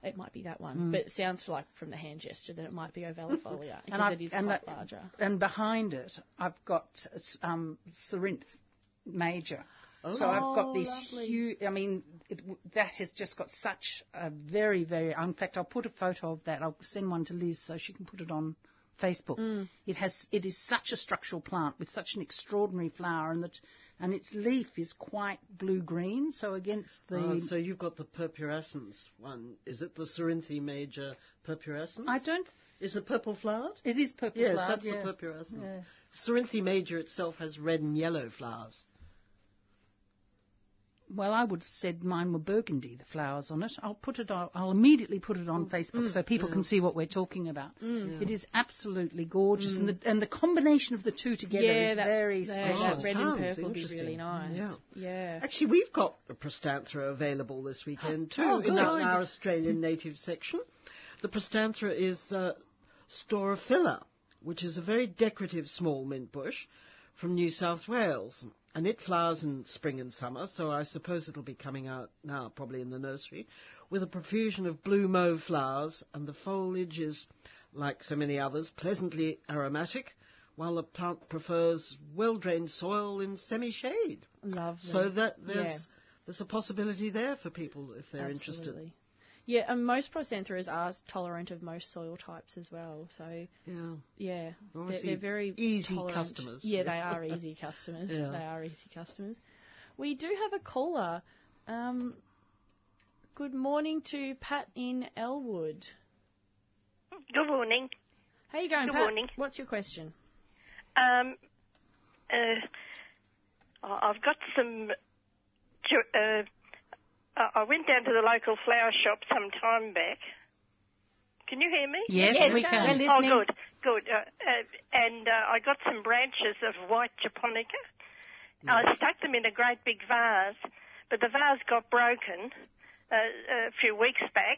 it might be that one, but it sounds like from the hand gesture that it might be Ovalifolia because I've- it is and quite I- larger. And behind it, I've got um, Cerinthe major. So I've got Oh, this huge. I mean, it, that has just got such a very, very. In fact, I'll put a photo of that. I'll send one to Liz so she can put it on Facebook. Mm. It has. It is such a structural plant with such an extraordinary flower, and that, and its leaf is quite blue green. So against the. Ah, so you've got the purpurascens one. Is it the Cerinthe major purpurascens? I don't. Is it purple flowered? It is purple Yes, flowered, that's yeah. the purpurascens. Yeah. Cerinthe major itself has red and yellow flowers. Well, I would have said mine were burgundy, the flowers on it. I'll put it on, I'll immediately put it Mm. on Facebook so people can see what we're talking about. It is absolutely gorgeous and the and the combination of the two together yeah, is that, very that, special. that red and purple would be really nice. Yeah. yeah. Actually, we've got a Prostanthera available this weekend too Oh, in our, our Australian native section. The Prostanthera is uh, Staurophylla, which is a very decorative small mint bush from New South Wales. And it flowers in spring and summer, so I suppose it'll be coming out now, probably in the nursery, with a profusion of blue mauve flowers, and the foliage is, like so many others, pleasantly aromatic, while the plant prefers well-drained soil in semi-shade. Lovely. So that there's Yeah. there's a possibility there for people if they're interested. Absolutely. Yeah, and most Prostantheras are tolerant of most soil types as well. So Yeah. yeah, they're, they're very easy tolerant. customers. Yeah, they are easy customers. Yeah. They are easy customers. We do have a caller. Um, good morning to Pat in Elwood. Good morning. How you going, Good Pat? morning. What's your question? Um, uh, I- I've got some. ju- Uh, I I went down to the local flower shop some time back. Can you hear me? Yes, Yes, we we're can. Oh, good, good. Uh, uh, and uh, I got some branches of white japonica. I stuck them in a great big vase, but the vase got broken uh, a few weeks back,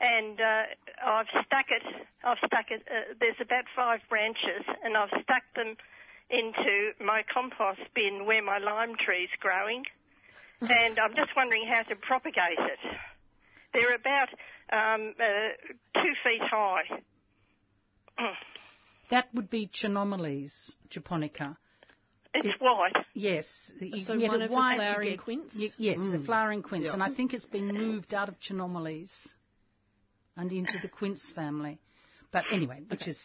and uh, I've stuck it. I've stuck it. Uh, there's about five branches, and I've stuck them into my compost bin where my lime tree's growing, and I'm just wondering how to propagate it. They're about um, uh, two feet high. That would be Chaenomeles japonica. It's white. Yes, you So get one a of the white, you flowering get- quince? y- yes, the flowering quince, Yeah. and I think it's been moved out of Chaenomeles and into the quince family. But anyway, which is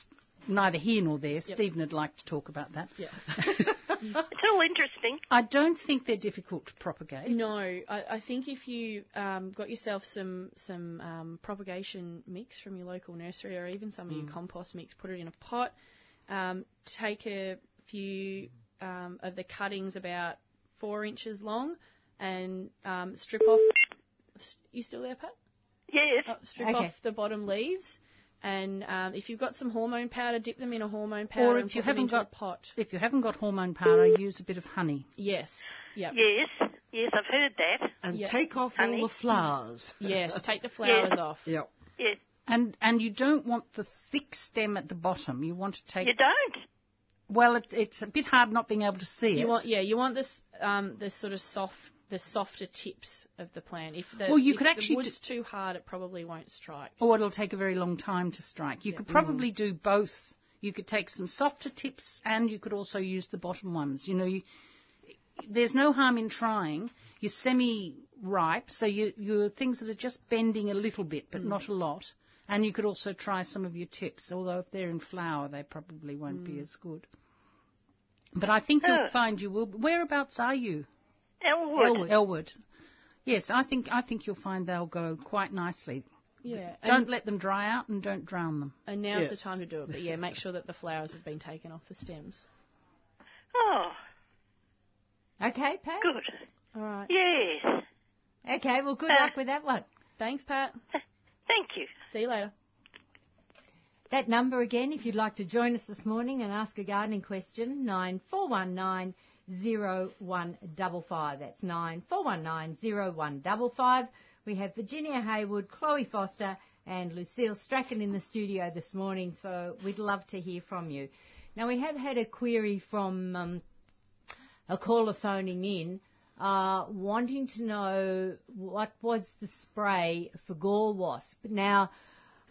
neither here nor there. Stephen would like to talk about that. Yeah. It's all interesting. I don't think they're difficult to propagate. No, I, I think if you um, got yourself some some um, propagation mix from your local nursery or even some of your compost mix, put it in a pot. Um, take a few um, of the cuttings about four inches long and um, strip off. You still there, Pat? Yes. Uh, strip Okay. off the bottom leaves. And um, if you've got some hormone powder, dip them in a hormone powder Or and if you put haven't got pot. if you haven't got hormone powder, use a bit of honey. Yes. Yep. Yes. Yes, I've heard that. And Yeah. take off Honey. all the flowers. Yes. Take the flowers off. Yep. Yes. And and you don't want the thick stem at the bottom. You want to take You don't? well, it, it's a bit hard not being able to see You it. want, yeah, you want this, um, the sort of soft, the softer tips of the plant. If the, Well, you if could actually the wood's too hard, it probably won't strike. or it'll take a very long time to strike. You could probably Mm. do both. You could take some softer tips and you could also use the bottom ones. You know, you, there's no harm in trying. You're semi-ripe, so you, you're things that are just bending a little bit, Mm. but not a lot. And you could also try some of your tips, although if they're in flower, they probably won't Mm. be as good. But I think you'll find you will. Whereabouts are you? Elwood. Elwood. Yes, I think I think you'll find they'll go quite nicely. Yeah. Don't and, let them dry out and don't drown them. and now's the time to do it. But yeah, make sure that the flowers have been taken off the stems. Oh, Okay, Pat? good. All right. Yes. Okay, well, good Uh, luck with that one. Thanks, Pat. Thank you. See you later. That number again, if you'd like to join us this morning and ask a gardening question, nine four one nine zero one double five. That's nine four one nine zero one double five. We have Virginia Hayward, Chloe Foster, and Lucille Strachan in the studio this morning, so we'd love to hear from you. Now we have had a query from um, a caller phoning in uh, wanting to know what was the spray for gall wasp. Now,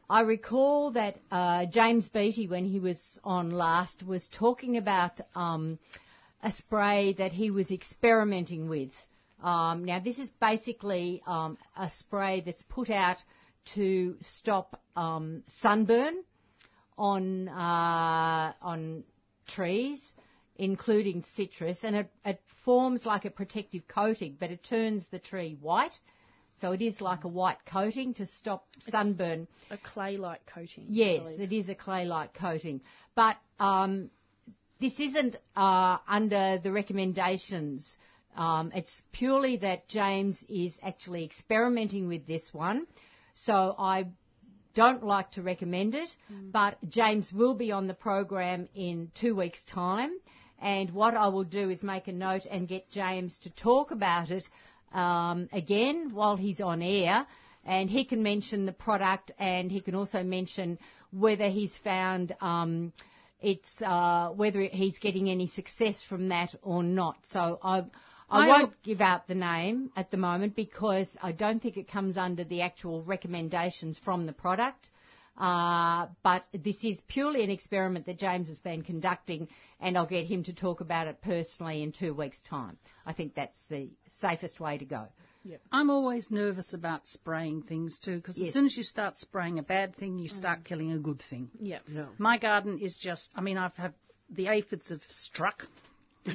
I recall that uh, James Beattie, when he was on last, was talking about um, a spray that he was experimenting with. Um, now, this is basically um, a spray that's put out to stop um, sunburn on uh, on trees, including citrus, and it, it forms like a protective coating, but it turns the tree white. So it is like a white coating to stop sunburn. A clay-like coating. Yes, it is a clay-like coating, but um, this isn't uh, under the recommendations. Um, it's purely that James is actually experimenting with this one, so I don't like to recommend it. But James will be on the program in two weeks' time, and what I will do is make a note and get James to talk about it um, again while he's on air, and he can mention the product and he can also mention whether he's found um, it's uh, whether he's getting any success from that or not. So I. I I- won't give out the name at the moment because I don't think it comes under the actual recommendations from the product. Uh, but this is purely an experiment that James has been conducting, and I'll get him to talk about it personally in two weeks' time. I think that's the safest way to go. I'm always nervous about spraying things too, because Yes. as soon as you start spraying a bad thing, you start mm. killing a good thing. Yeah. Yeah. My garden is just, I mean, I've had the aphids have struck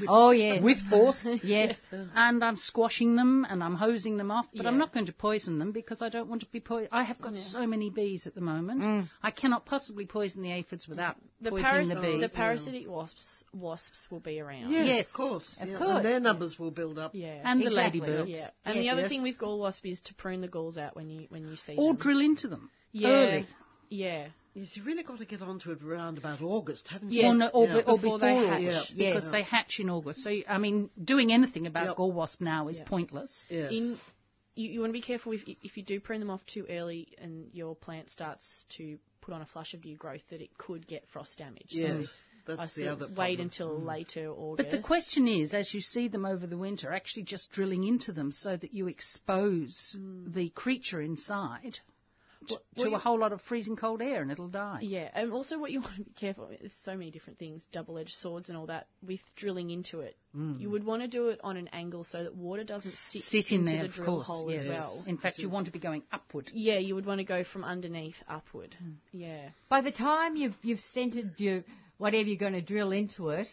Oh yes, with force. yes, and I'm squashing them and I'm hosing them off, but I'm not going to poison them because I don't want to be poisoned. I have got so many bees at the moment. Mm. I cannot possibly poison the aphids without The, poisoning paras- the bees. the parasitic wasps wasps will be around. Yes, Yes, of course. of yeah. course. And their numbers will build up. Yeah. and Exactly. the ladybirds. yeah. And Yes. the other Yes. thing with gall wasp is to prune the galls out when you when you see them. Or them. drill into them yeah. early. Yeah. Yes, you've really got to get onto it around about August, haven't Yes. you? Or, no, or, Yeah. be- or Before before, they hatch. August, Yeah. because Yes. they hatch in August. So, I mean, doing anything about Yep. gall wasp now is Yep. pointless. Yes. In you, you want to be careful if if you do prune them off too early and your plant starts to put on a flush of new growth that it could get frost damage. yes, So that's I the other of problem. wait until mm. later August. But the question is, as you see them over the winter, actually just drilling into them so that you expose mm. the creature inside t- What- to what a whole lot of freezing cold air and it'll die. Yeah, and also what you want to be careful. I mean, there's so many different things, double-edged swords and all that. With drilling into it, mm. you would want to do it on an angle so that water doesn't sit, Sit in into there, the drill course. hole yes. as well. In fact, you want to be going upward. Yeah, you would want to go from underneath upward. Mm. Yeah. By the time you've you've centered your whatever you're going to drill into it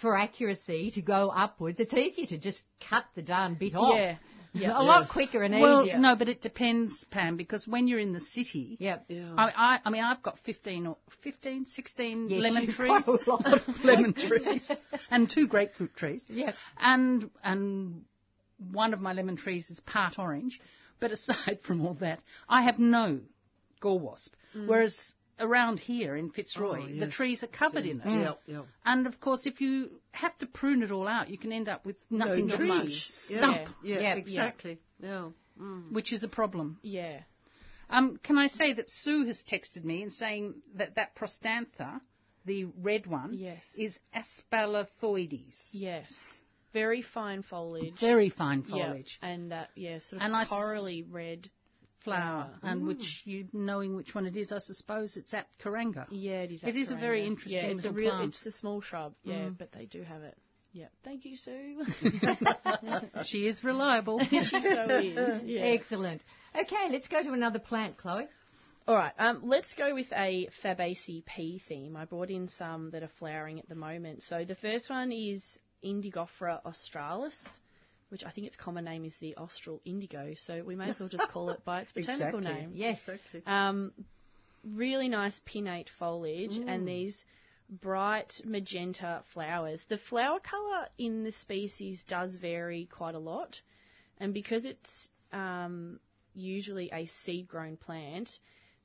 for accuracy to go upwards, it's easier to just cut the darn bit off. Yeah. Yeah. a lot quicker and Well, easier. no, but it depends, Pam, because when you're in the city, Yep. Yeah. I, I, I mean, I've got 15 or 15, 16 Yes, lemon trees, got a lot. of lemon trees, and two grapefruit trees. Yep. And and one of my lemon trees is part orange. But aside from all that, I have no gall wasp. Mm. Whereas around here in Fitzroy, Oh, the trees are covered in it. Yeah, yeah. And of course, if you have to prune it all out, you can end up with nothing no but trees. trees, Yeah. stump, Yeah, Yeah. exactly. Yeah. which is a problem. Yeah. Um, can I say that Sue has texted me and saying that that prostanthera, the red one, Yes. is Aspalathoides. Yes. Very fine foliage. Very fine Yeah, foliage. And that, yeah, sort of And I s- corally red. Flower, flower. and which you knowing which one it is, I suppose it's at Kuranga. Yeah, it is. It is a very interesting yeah, it's a real, plant. It's a small shrub, yeah, but they do have it. Yeah. Thank you, Sue. She is reliable. she so is. Yeah. Excellent. Okay, let's go to another plant, Chloe. All right, um, let's go with a Fabaceae pea theme. I brought in some that are flowering at the moment. So the first one is Indigofera australis, which I think its common name is the Austral indigo. So we may as well just call it by its botanical Exactly. name. Yes. Exactly. Um, really nice pinnate foliage and these bright magenta flowers. The flower colour in the species does vary quite a lot, and because it's um, usually a seed-grown plant,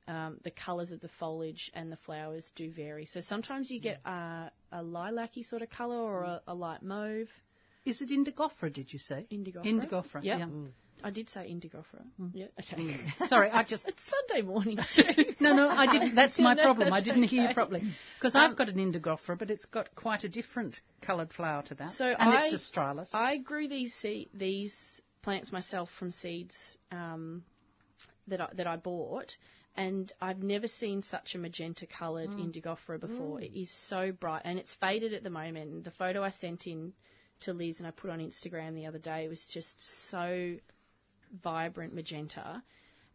um, the colours of the foliage and the flowers do vary. So sometimes you get a, a lilac-y sort of colour or a, a light mauve. Is it Indigofera, did you say? Indigofera. Indigofera, Yep. yeah. I did say Indigofera. Mm. Yeah. Okay. Sorry, I just it's Sunday morning too. no, no, I didn't. That's my No, problem. I didn't hear properly because I've got an Indigofera, but it's got quite a different coloured flower to that. So and I- it's Australis. I grew these se- these plants myself from seeds um, that I, that I bought, and I've never seen such a magenta coloured Indigofera before. It is so bright, and it's faded at the moment. The photo I sent in to Liz and I put on Instagram the other day It was just so vibrant magenta,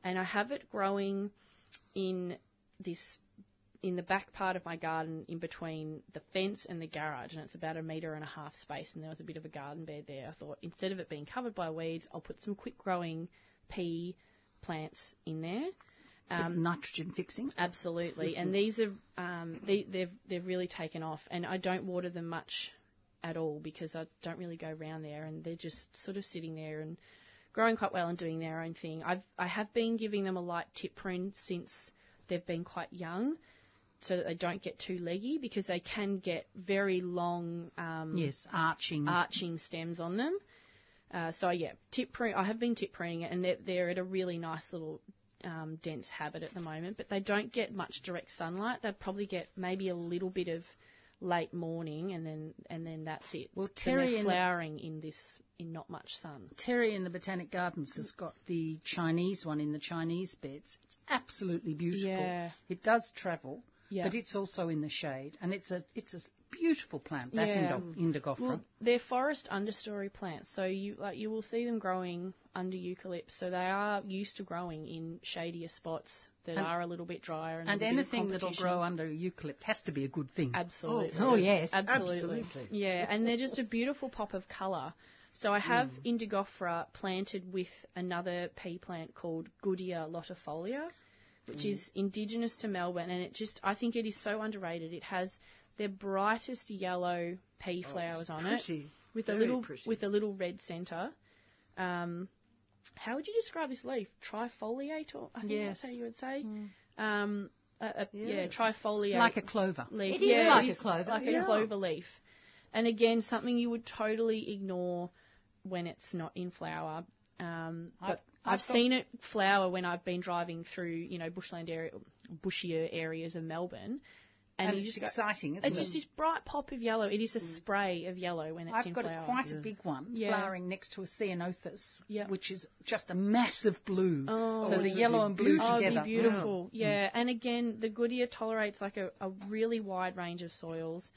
and I have it growing in this in the back part of my garden in between the fence and the garage and it's about a metre and a half space and there was a bit of a garden bed there. I thought instead of it being covered by weeds, I'll put some quick growing pea plants in there. Of nitrogen fixing. Absolutely, and these are um, they, they've they've really taken off, and I don't water them much at all because I don't really go round there, and they're just sort of sitting there and growing quite well and doing their own thing. I've I have been giving them a light tip prune since they've been quite young, so that they don't get too leggy because they can get very long um, Yes, arching. arching stems on them. Uh, so yeah, tip prune. I have been tip pruning it, and they're, they're at a really nice little um, dense habit at the moment. But they don't get much direct sunlight. They probably get maybe a little bit of late morning, and then and then that's it. Well, Terry and- flowering in this in not much sun. Terry in the Botanic Gardens has got the Chinese one in the Chinese beds. It's absolutely beautiful. Yeah. It does travel, Yeah. but it's also in the shade, and it's a it's a beautiful plant. That Yeah. Indigofera. Well, they're forest understory plants, so you like you will see them growing under eucalypts. So they are used to growing in shadier spots that And- are a little bit drier. And, and anything that'll grow under eucalypt has to be a good thing. Absolutely. Oh, yes. Absolutely. Absolutely. Yeah, and they're just a beautiful pop of colour. So I have Mm. Indigofera planted with another pea plant called Goodia lotifolia, which Mm. is indigenous to Melbourne, and it just I think it is so underrated. It has their brightest yellow pea flowers on it Pretty. with a little pretty. with a little red centre. Um, how would you describe this leaf? Trifoliate, or I think Yes. that's how you would say. Um, a, a, Yeah, Yes. trifoliate like a clover. leaf. It is yeah, like it a clover. like Yeah. a clover leaf. And again, something you would totally ignore when it's not in flower. Um, I've- but I've, I've seen it flower when I've been driving through, you know, bushland area, bushier areas of Melbourne, and, And it's just go, exciting, isn't it's it? just this bright pop of yellow. It is a spray of yellow when it's I've in got flower. a, quite a big one Yeah. flowering next to a ceanothus, Yeah. which is just a massive blue. Oh. so the yellow and blue Oh, it'd together. be beautiful. Yeah. and again, the Goodia tolerates like a, a really wide range of soils.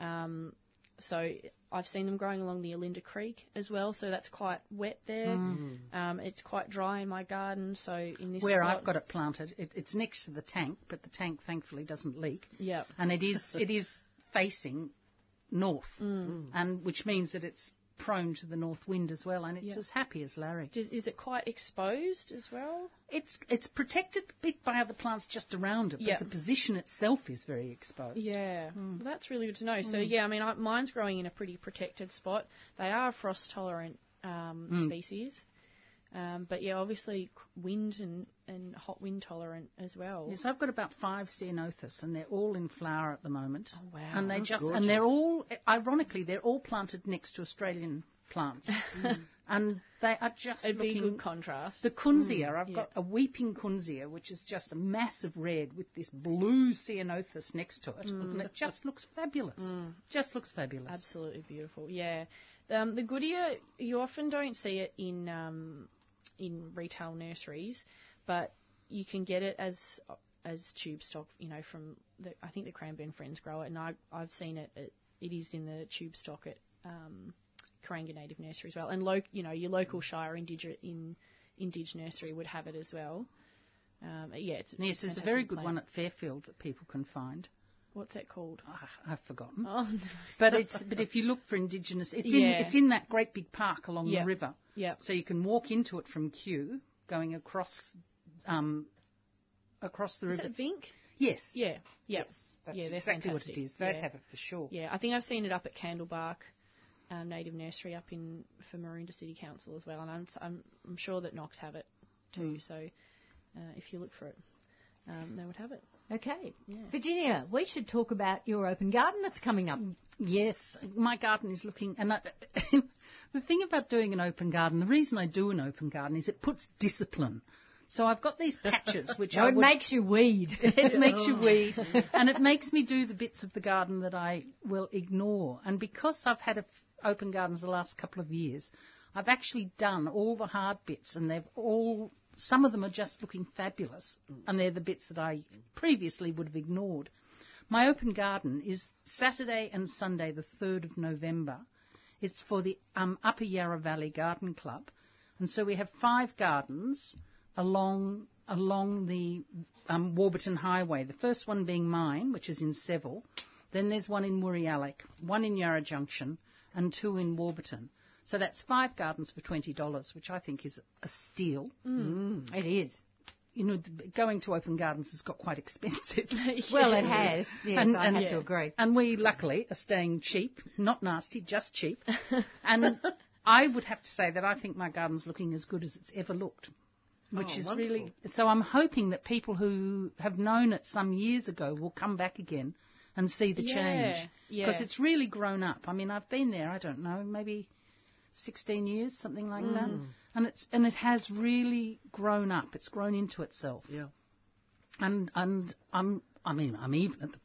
Um, so I've seen them growing along the Olinda Creek as well, so that's quite wet there. Mm. Um, it's quite dry in my garden, so in this Where spot, I've got it planted, it, it's next to the tank, but the tank thankfully doesn't leak, yeah, and it is it is facing north, mm. Mm. and which means that it's prone to the north wind as well, and it's Yeah. as happy as Larry. Does, is it quite exposed as well? It's it's protected a bit by other plants just around it, but Yeah. the position itself is very exposed. Yeah, hmm. well, that's really good to know. So hmm. yeah, I mean, I, mine's growing in a pretty protected spot. They are frost tolerant um, hmm. species, um, but yeah, obviously wind and, and hot wind tolerant as well. Yes, I've got about five ceanothus, and they're all in flower at the moment. Oh wow. And they just gorgeous. and they're all ironically they're all planted next to Australian plants, and they are just It'd be a looking. good contrast. the kunzea, I've yeah. got a weeping kunzea, which is just a massive red with this blue ceanothus next to it, and it just looks fabulous. Just looks fabulous. Absolutely beautiful. Yeah, um, the Goodia you often don't see it in um, in retail nurseries, but you can get it as as tube stock. You know, from the, I think the Cranbourne Friends grow it, and I I've seen it. It, it is in the tube stock at um, Kuranga Native Nursery as well, and lo- you know your local Shire Indig in Indig Nursery would have it as well. Um, yeah, it's, Yes, there's a very good plant. one at Fairfield that people can find. What's that called? Ah, I've forgotten. Oh, no. But it's but if you look for indigenous, it's in it's in that great big park along Yeah. the river. yeah. So you can walk into it from Kew, going across um, across the river. Is river. that VINC? yes, Yeah. Yeah. that's yeah, exactly what it is. They'd yeah. have it for sure. Yeah, I think I've seen it up at Candlebark um, Native Nursery up in for Maroondah City Council as well, and I'm I'm, I'm sure that Knox have it too. Mm. So uh, if you look for it, um, they would have it. Okay. Virginia, we should talk about your open garden that's coming up. Mm, yes, my garden is looking, and I, The thing about doing an open garden, the reason I do an open garden is it puts discipline. So I've got these patches which No, I it would- makes you weed. it makes you oh. weed, and it makes me do the bits of the garden that I will ignore. And because I've had a f- open gardens the last couple of years, I've actually done all the hard bits, and they've all. Some of them are just looking fabulous, and they're the bits that I previously would have ignored. My open garden is Saturday and Sunday, the 3rd of November. It's for the um, Upper Yarra Valley Garden Club. And so we have five gardens along along the um, Warburton Highway. The first one being mine, which is in Seville. Then there's one in Woori Yallock, one in Yarra Junction, and two in Warburton. So that's five gardens for twenty dollars, which I think is a steal. Mm. it is. You know, going to open gardens has got quite expensive. Well, it has. Yes, And- I and- have to agree. And we luckily are staying cheap, not nasty, just cheap. and I would have to say that I think my garden's looking as good as it's ever looked. Which Oh, is wonderful. really so. I'm hoping that people who have known it some years ago will come back again and see the Yeah, change because yeah. it's really grown up. I mean, I've been there. I don't know, maybe 16 years, something like that, Mm. and it's and it has really grown up. It's grown into itself Yeah. and and I'm I mean I'm even at the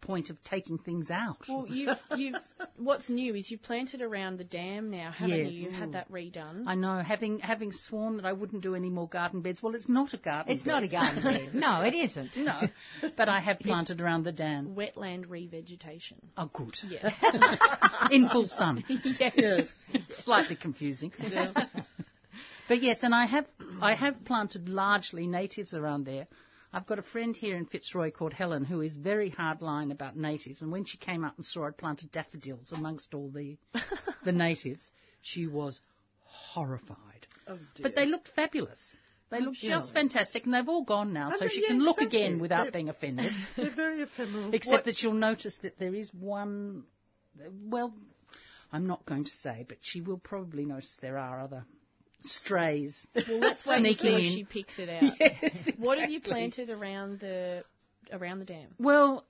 point of taking things out. Well, you you've what's new is you've planted around the dam now, haven't Yes. you? You've had that redone. I know, having having sworn that I wouldn't do any more garden beds. Well, it's not a garden. It's not a garden bed. No, it isn't. no, but I have planted around the dam. Wetland revegetation. Oh, good. Yes. In full sun. Yes. Slightly confusing. but yes, and I have I have planted largely natives around there. I've got a friend here in Fitzroy called Helen who is very hardline about natives, and when she came up and saw I'd planted daffodils amongst all the the natives, she was horrified. Oh. But they looked fabulous. They oh, looked just fantastic, and they've all gone now, And so she yeah, can look exactly. again without They- being offended. They're very ephemeral. Except What- that she'll notice that there is one. Well, I'm not going to say, but she will probably notice there are other strays. Well, let's wait and see Sneaking if in. she picks it out. Yes, What have you planted around the around the dam? Well,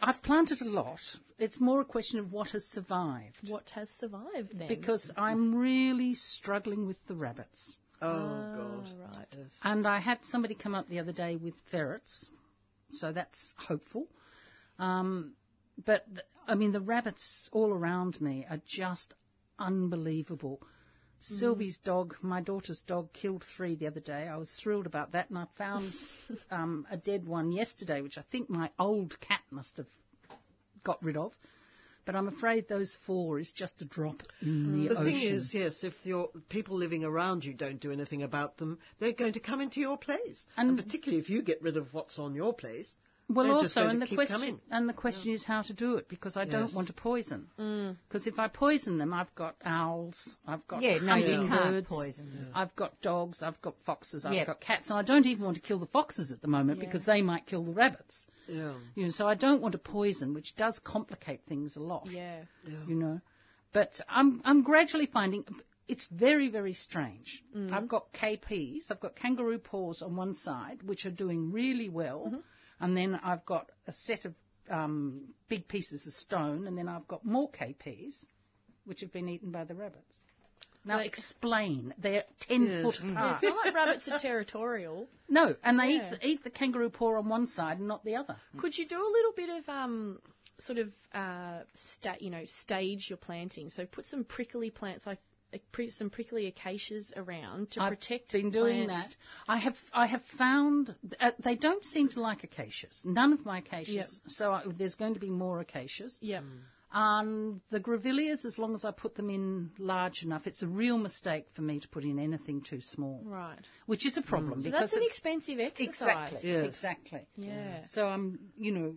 I've planted a lot. It's more a question of what has survived. What has survived then? Because I'm really struggling with the rabbits. Oh, Ah, God. right. And I had somebody come up the other day with ferrets, so that's hopeful. Um, but th- I mean, the rabbits all around me are just unbelievable. Sylvie's dog, my daughter's dog, killed three the other day. I was thrilled about that, and I found um, a dead one yesterday, which I think my old cat must have got rid of. But I'm afraid those four is just a drop in the, The ocean. thing is, yes, if your people living around you don't do anything about them, they're going to come into your place. And, And- particularly if you get rid of what's on your place, Well, They're also, and the question and the question is how to do it because I don't want to poison. Because if I poison them, I've got owls, I've got Yeah, no, you hunting can't birds, poison them. I've got dogs, I've got foxes, I've Yep. got cats, and I don't even want to kill the foxes at the moment because they might kill the rabbits. yeah, You know, so I don't want to poison, which does complicate things a lot. Yeah. You know, but I'm I'm gradually finding it's very very strange. I've got KPs, I've got kangaroo paws on one side, which are doing really well, and then I've got a set of um, big pieces of stone, and then I've got more KPs, which have been eaten by the rabbits. Now explain. They're ten Yes. foot apart. It's not like rabbits are territorial. no, and they Yeah. eat, the, eat the kangaroo paw on one side and not the other. Could you do a little bit of um, sort of uh, sta- you know, stage your planting? So put some prickly plants like some prickly acacias around to I've protect. been doing plants. that. I have I have found uh, they don't seem to like acacias. None of my acacias. Yep. So I, there's going to be more acacias. Yeah. And the grevilleas, as long as I put them in large enough, it's a real mistake for me to put in anything too small, Right. which is a problem So because that's an expensive exercise. exactly Yes. exactly. Yeah. So I'm you know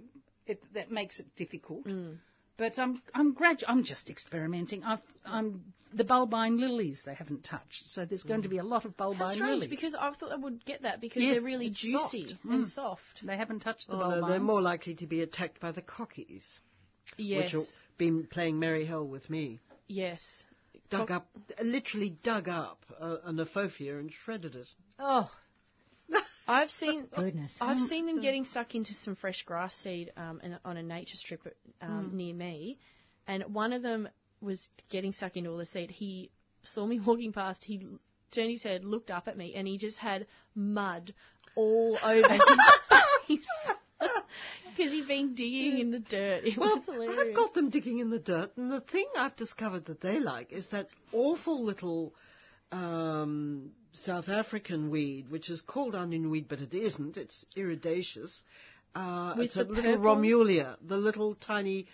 it, that makes it difficult. Mm. But I'm I'm gradu- I'm just experimenting. I've I'm the bulbine lilies they haven't touched, so there's going to be a lot of bulbine How strange, lilies. because I thought I would get that because Yes, they're really it's juicy soft. and Mm. soft. They haven't touched the oh, bulbines. no, they're more likely to be attacked by the cockies, Yes. which have been playing merry hell with me. Yes. Dug Cock- up, literally dug up a, an aphophia and shredded it. Oh, I've seen goodness. I've seen them getting stuck into some fresh grass seed um, in, on a nature strip um, Hmm. near me, and one of them was getting stuck into all the seed. he saw me walking past. He turned his head, looked up at me, and he just had mud all over his face because he'd been digging in the dirt. It Well. I've got them digging in the dirt, and the thing I've discovered that they like is that awful little um, South African weed, which is called onion weed, but it isn't. It's iridaceous. Uh, it's a little purple- romulea, the little tiny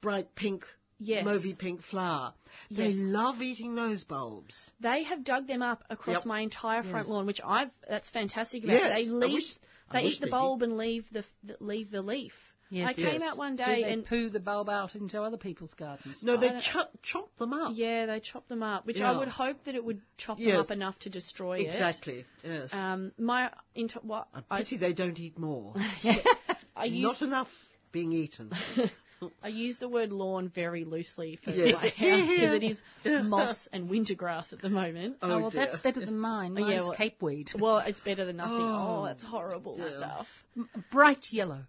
bright pink, Yes. mauvey pink flower. They Yes. love eating those bulbs. They have dug them up across Yep. my entire front Yes. lawn, which I've that's fantastic about. Yes, they leave wish- they eat the bulb and leave the, the leave the leaf. Yes, I came out one Do day they and poo the bulb out into other people's gardens? No, they don't- chop, chop them up. yeah, they chop them up, which Yeah. I would hope that it would chop them up enough to destroy it. Exactly. Yes. Um, my into what A I, pity they don't eat more. I use Not enough being eaten. I use the word lawn very loosely for Yes. my house because it is moss and winter grass at the moment. Oh, well, dear. that's better than mine. Yeah, Mine's well- cape weed. Well, it's better than nothing. Oh, Oh, that's horrible stuff. Bright yellow.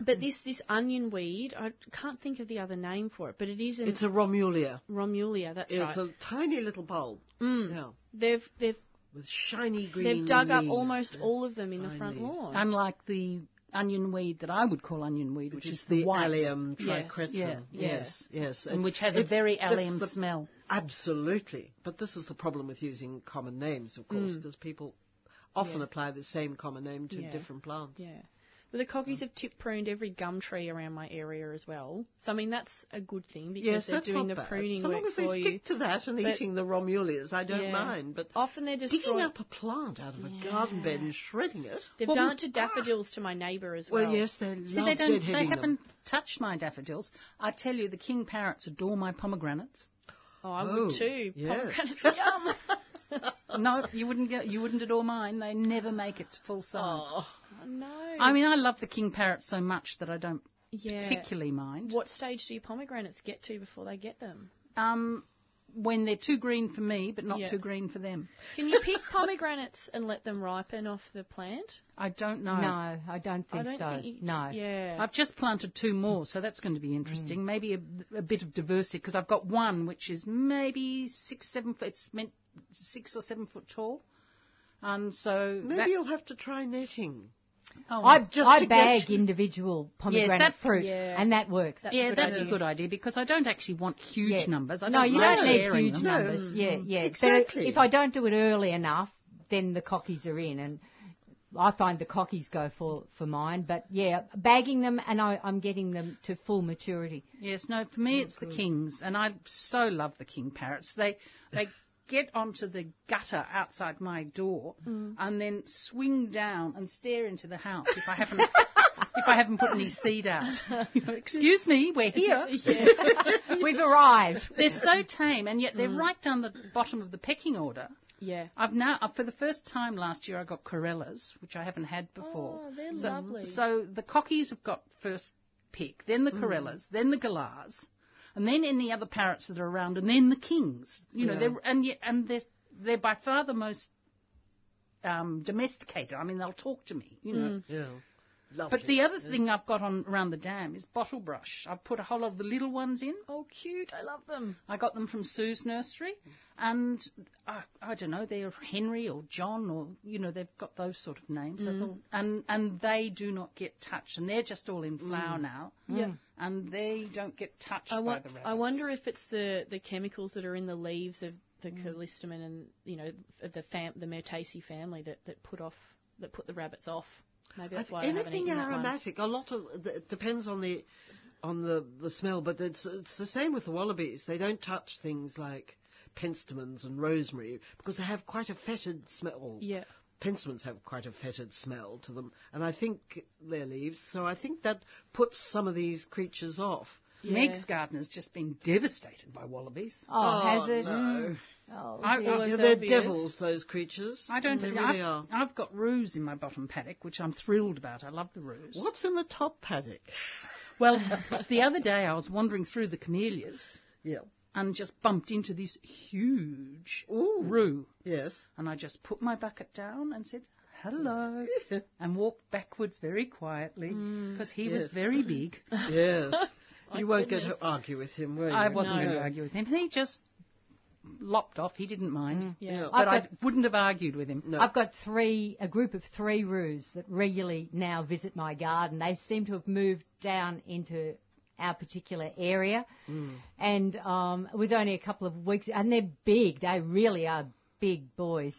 But this this onion weed, I can't think of the other name for it, but it is an It's a romulea. romulea. That's It's right. a tiny little bulb. Mm. Yeah. They've they've With shiny green they've dug up leaves. almost all of them in the front leaves. lawn. Unlike the onion weed that I would call onion weed, which, which is is the white, allium Yes. triquetrum. Yeah. Yes, yes. and It- which has a very that's allium the- smell. Absolutely. But this is the problem with using common names, of course, because people often Mm. Yeah. apply the same common name to Yeah. different plants. yeah. But the cockies mm. have tip pruned every gum tree around my area as well. So I mean that's a good thing because Yes, they're that's doing not the bad. pruning so long as they stick you. to that and But- eating the romuleas, I don't Yeah. mind. But Often they're digging destroying. up a plant out of a garden bed and shredding it. They've Well, done it to daffodils to my neighbour as Well, well. yes, they See, love they don't. They them. haven't touched my daffodils. I tell you, the king parrots adore my pomegranates. Oh, I Oh, would too. yes. Pomegranates, yum. No, you wouldn't get. You wouldn't adore mine. They never make it to full size. Oh, no. I mean, I love the king parrots so much that I don't yeah. particularly mind. What stage do your pomegranates get to before they get them? Um, when they're too green for me, but not Yeah. too green for them. Can you pick pomegranates and let them ripen off the plant? I don't know. No, I don't think I don't so. think you, no. Yeah. I've just planted two more, so that's going to be interesting. Maybe a, a bit of diversity because I've got one which is maybe six, seven foot. It's meant six or seven foot tall, and so maybe that, you'll have to try netting. Oh, I, Just I to get bag individual pomegranate that- fruit, yeah. and that works. That's yeah, a that's idea. a good idea because I don't actually want huge Yeah. numbers. I no, don't you like don't need huge them. numbers. Yeah, yeah. Exactly. But if I don't do it early enough, then the cockies are in, and I find the cockies go for for mine. But yeah, bagging them, and I, I'm getting them to full maturity. Yes, no, for me mm, it's the kings, and I so love the king parrots. They they get onto the gutter outside my door mm. and then swing down and stare into the house if I haven't if I haven't put any seed out. Excuse me, we're here. We've arrived. They're so tame, and yet they're mm. right down the bottom of the pecking order. yeah. I've now, uh, for the first time last year, I got corellas, which I haven't had before. Oh, they're so, lovely. So the cockies have got first pick, then the mm. corellas, then the galahs, and then any other parrots that are around, and then the kings. You know, Yeah. they're and yet, and they're they're by far the most um, domesticated. I mean, they'll talk to me. You know. Yeah. Lovely. But the other thing I've got on around the dam is bottle brush. I've put a whole lot of the little ones in. Oh, cute. I love them. I got them from Sue's nursery, and I, I don't know, they're Henry or John or you know they've got those sort of names. Mm. I thought, and and they do not get touched, and they're just all in flower mm. now. Yeah. Mm. and they don't get touched I, by the rabbits. I wonder if it's the, the chemicals that are in the leaves of the callistemon and you know the fam- the Myrtaceae family that, that put off that put the rabbits off. Maybe that's why I haven't Anything eaten that one. aromatic, a lot of it depends on the on the, the smell, but it's it's the same with the wallabies. They don't touch things like penstemons and rosemary because they have quite a fetid smell. Yeah. Penstemons have quite a fetid smell to them, and I think their leaves. So I think that puts some of these creatures off. Meg's garden has just been devastated by wallabies. Oh, has oh, it? no. Mm. Oh, I, I, they're Albias. devils, those creatures. I don't. They I've, are. I've got roos in my bottom paddock, which I'm thrilled about. I love the roos. What's in the top paddock? Well, the other day I was wandering through the camellias Yeah. and just bumped into this huge Ooh. roo. Yes. And I just put my bucket down and said, hello, and walked backwards very quietly because he was very big. yes. You won't get to argue with him, will you? I wasn't No. going to argue with him. He just lopped off. He didn't mind. Yeah. But I wouldn't have argued with him. No. I've got three, a group of three roos that regularly now visit my garden. They seem to have moved down into our particular area, and um, it was only a couple of weeks, and they're big. They really are big boys.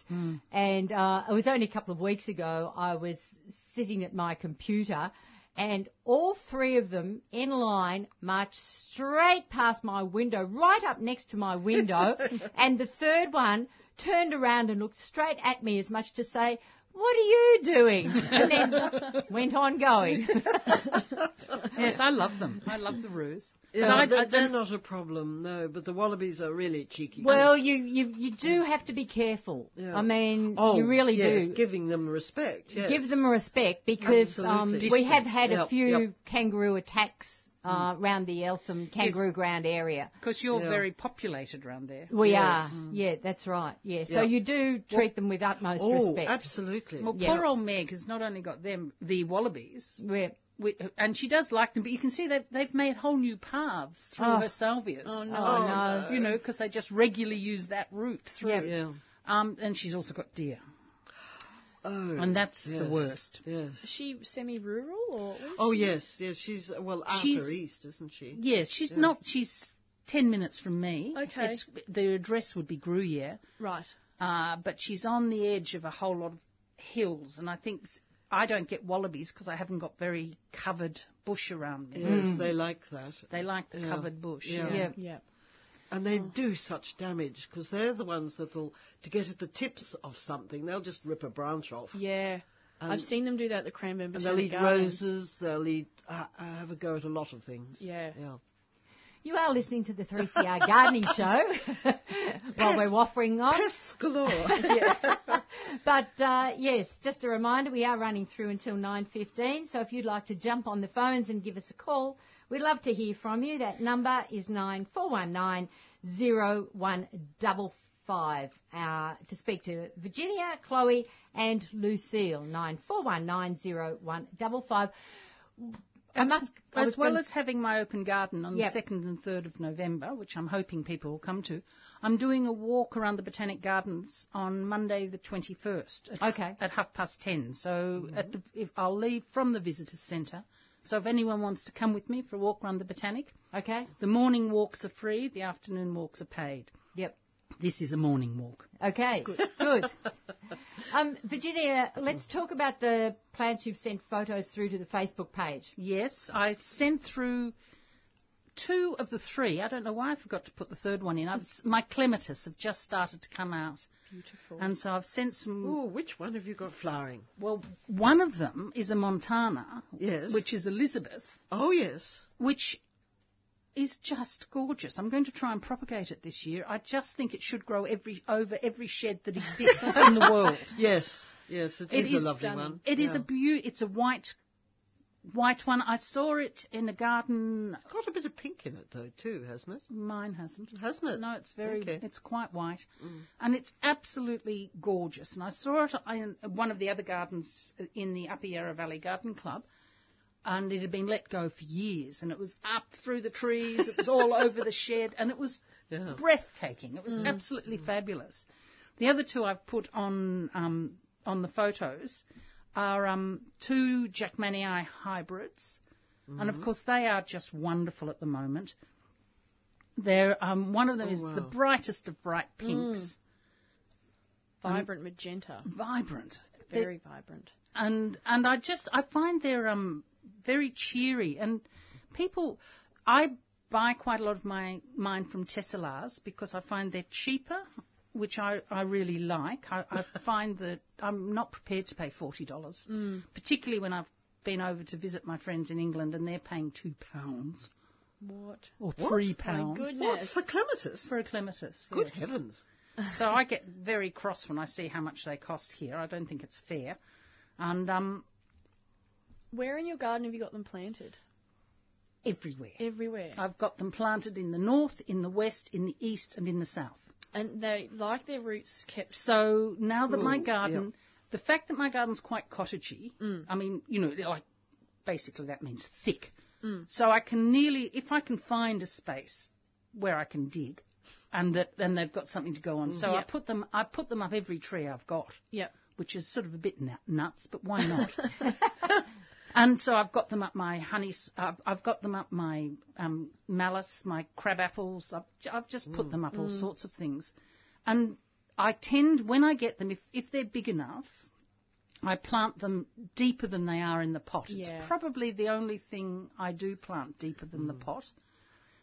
And uh, it was only a couple of weeks ago. I was sitting at my computer. And all three of them in line marched straight past my window, right up next to my window. and the third one turned around and looked straight at me as much to say, what are you doing? And then went on going. Yes, I love them. I love the roos. Yeah, but I, they're, I they're don't- a problem, no. But the wallabies are really cheeky. well, you, you, you do have to be careful. Yeah. I mean, oh, you really yes, do. giving them respect. Yes. Give them respect because um, we have Distance. had a few yep. kangaroo attacks uh, around the Eltham Kangaroo Ground area. Because you're Yeah. very populated around there. We Yes. are, yeah, that's right, yeah. So you do treat them with utmost Oh, respect. absolutely. Well, Yeah. poor old Meg has not only got them, the wallabies, We're, and she does like them, but you can see they've, they've made whole new paths through Oh. her salvias. Oh, no. oh no, You know, because they just regularly use that route through. Yeah. yeah. Um, and she's also got deer, Oh, and that's the worst. Yes. Is she semi-rural or? Oh, she? yes, yes. She's uh, well outer She's- east, isn't she? Yes, she's not. She's ten minutes from me. Okay. It's, the address would be Gruyere, Right. uh, but she's on the edge of a whole lot of hills, and I think s- I don't get wallabies because I haven't got very covered bush around me. Yes, they like that. They like the Yeah. covered bush. Yeah. yeah. Yeah. And they do such damage because they're the ones that'll, to get at the tips of something, they'll just rip a branch off. Yeah. And- I've seen them do that at the Cranbourne And they'll eat Gardens. roses, they'll eat, uh, uh, have a go at a lot of things. Yeah. Yeah. You are listening to the 3CR Gardening Show while we're waffling on. Pests galore. But uh, yes, just a reminder, we are running through until 9.15, so if you'd like to jump on the phones and give us a call, we'd love to hear from you. That number is 9419 0155 uh, to speak to Virginia, Chloe and Lucille, 9419 0155. As, must- as well as having my open garden on Yep. the 2nd and 3rd of November, which I'm hoping people will come to, I'm doing a walk around the Botanic Gardens on Monday the 21st at, Okay. at half past 10. So at the, if I'll leave from the visitor centre. So if anyone wants to come with me for a walk around the Botanic, Okay? the morning walks are free, the afternoon walks are paid. Yep. This is a morning walk. Okay, good. um, Virginia, let's talk about the plants you've sent photos through to the Facebook page. Yes, I sent through two of the three. I don't know why I forgot to put the third one in. I've, my clematis have just started to come out. Beautiful. And so I've sent some. Ooh, which one have you got flowering? Well, one of them is a Montana, Yes. which is Elizabeth, Oh, yes. which is just gorgeous. I'm going to try and propagate it this year. I just think it should grow every over every shed that exists in the world. Yes. Yes, It it is, is a lovely stunning. one. It is Yeah. a beau- It's a white, white one. I saw it in a garden. It's got a bit of pink in it, though, too, hasn't it? Mine hasn't. Hasn't it? No, it's very, Okay. it's quite white, and it's absolutely gorgeous. And I saw it in one of the other gardens in the Upper Yarra Valley Garden Club, and it had been let go for years, and it was up through the trees, it was all over the shed, and it was Yeah. breathtaking. It was absolutely fabulous. The other two I've put on um, on the photos are um, two Jackmanii hybrids, and of course they are just wonderful at the moment. They're um, one of them Oh, is the brightest of bright pinks, Vibrant magenta. vibrant, They're- Very vibrant. and and I just I find they're um very cheery. And people I buy quite a lot of my mine from Tesselaars because I find they're cheaper, which I, I really like. I, I find that I'm not prepared to pay forty dollars, mm. particularly when I've been over to visit my friends in England and they're paying two pounds What? or three pounds goodness. What? For clematis? for a clematis. Good yes. heavens. So I get very cross when I see how much they cost here. I don't think it's fair. And um, Where in your garden have you got them planted? everywhere. Everywhere. I've got them planted in the north, in the west, in the east, and in the south. And they like their roots kept. So now that my Ooh, garden, the fact that my garden's quite cottagey, mm. I mean, you know, like basically that means thick. Mm. So I can nearly, if I can find a space where I can dig, and that then they've got something to go on. Mm. So I put them, I put them up every tree I've got Yep. which is sort of a bit nuts, but why not? and so I've got them up my honey, I've, I've got them up my um, malice, my crab apples. I've, I've just put mm. them up all mm. sorts of things, and I tend when I get them, if if they're big enough. I plant them deeper than they are in the pot. Yeah. It's probably the only thing I do plant deeper than the mm. pot.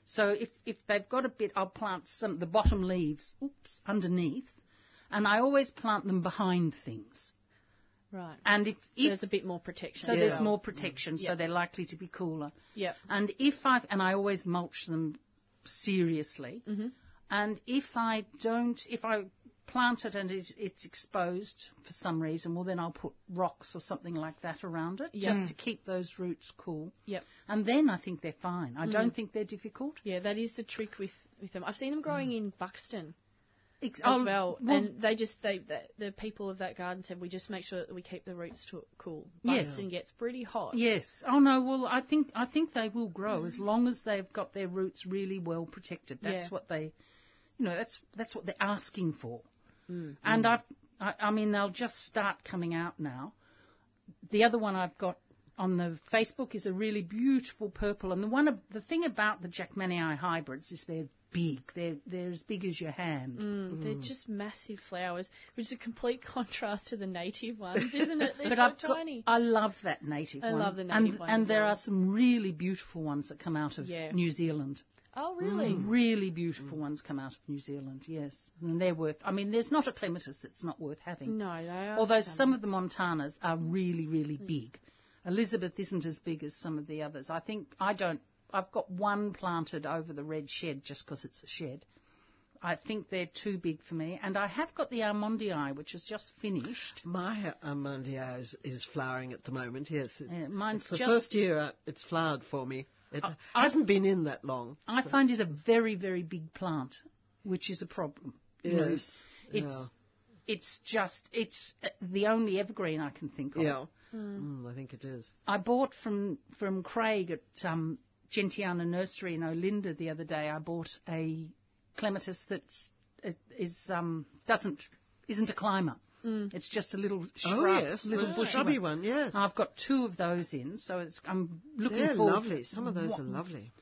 So if, if they've got a bit, I'll plant some the bottom leaves, oops, underneath, and I always plant them behind things. Right. And if, So there's a bit more protection. so as there's more protection, so Yep. they're likely to be cooler. Yep. And if I and I always mulch them seriously, Mm-hmm. and if I don't, if I plant it and it, it's exposed for some reason, well then I'll put rocks or something like that around it Yeah. just to keep those roots cool. Yep. And then I think they're fine. I Mm. don't think they're difficult. Yeah, that is the trick with, with them. I've seen them growing in Buxton Ex- as oh, well, and they just they the, the people of that garden said we just make sure that we keep the roots to, cool. Yes. Buxton gets pretty hot. Yes. Oh no. Well, I think I think they will grow as long as they've got their roots really well protected. That's Yeah. what they, you know, that's that's what they're asking for. Mm. And I've, I, I mean, they'll just start coming out now. The other one I've got on the Facebook is a really beautiful purple, and the one of, the thing about the Jackmanii hybrids is they're big. They're they're as big as your hand. Mm, They're mm. just massive flowers, which is a complete contrast to the native ones, isn't it? They're But so I've got, tiny. I love that native I one. love the and, native one And there well. are some really beautiful ones that come out of Yeah. New Zealand. oh, really? Mm. Really beautiful mm. ones come out of New Zealand, yes. And they're worth, I mean, there's not a clematis that's not worth having. No, they are. Although stunning. some of the Montanas are really, really big. Elizabeth isn't as big as some of the others. I think, I don't, I've got one planted over the red shed just because it's a shed. I think they're too big for me. And I have got the armandii, which is just finished. My Amandia is, is flowering at the moment. Yes, it, Yeah, mine's it's the just first year uh, it's flowered for me. It I- hasn't been in that long. I find it a very, very big plant, which is a problem. You know, it's yeah. it's just it's uh, the only evergreen I can think of. Yeah, mm, I think it is. I bought from from Craig at um, Gentiana Nursery in Olinda the other day. I bought a clematis that's it is um, doesn't isn't a climber. It's just a little shrub, oh yes, little the bushy shrubby one. Yes, I've got two of those in, so it's I'm looking they're forward. lovely. Some of those What- are lovely.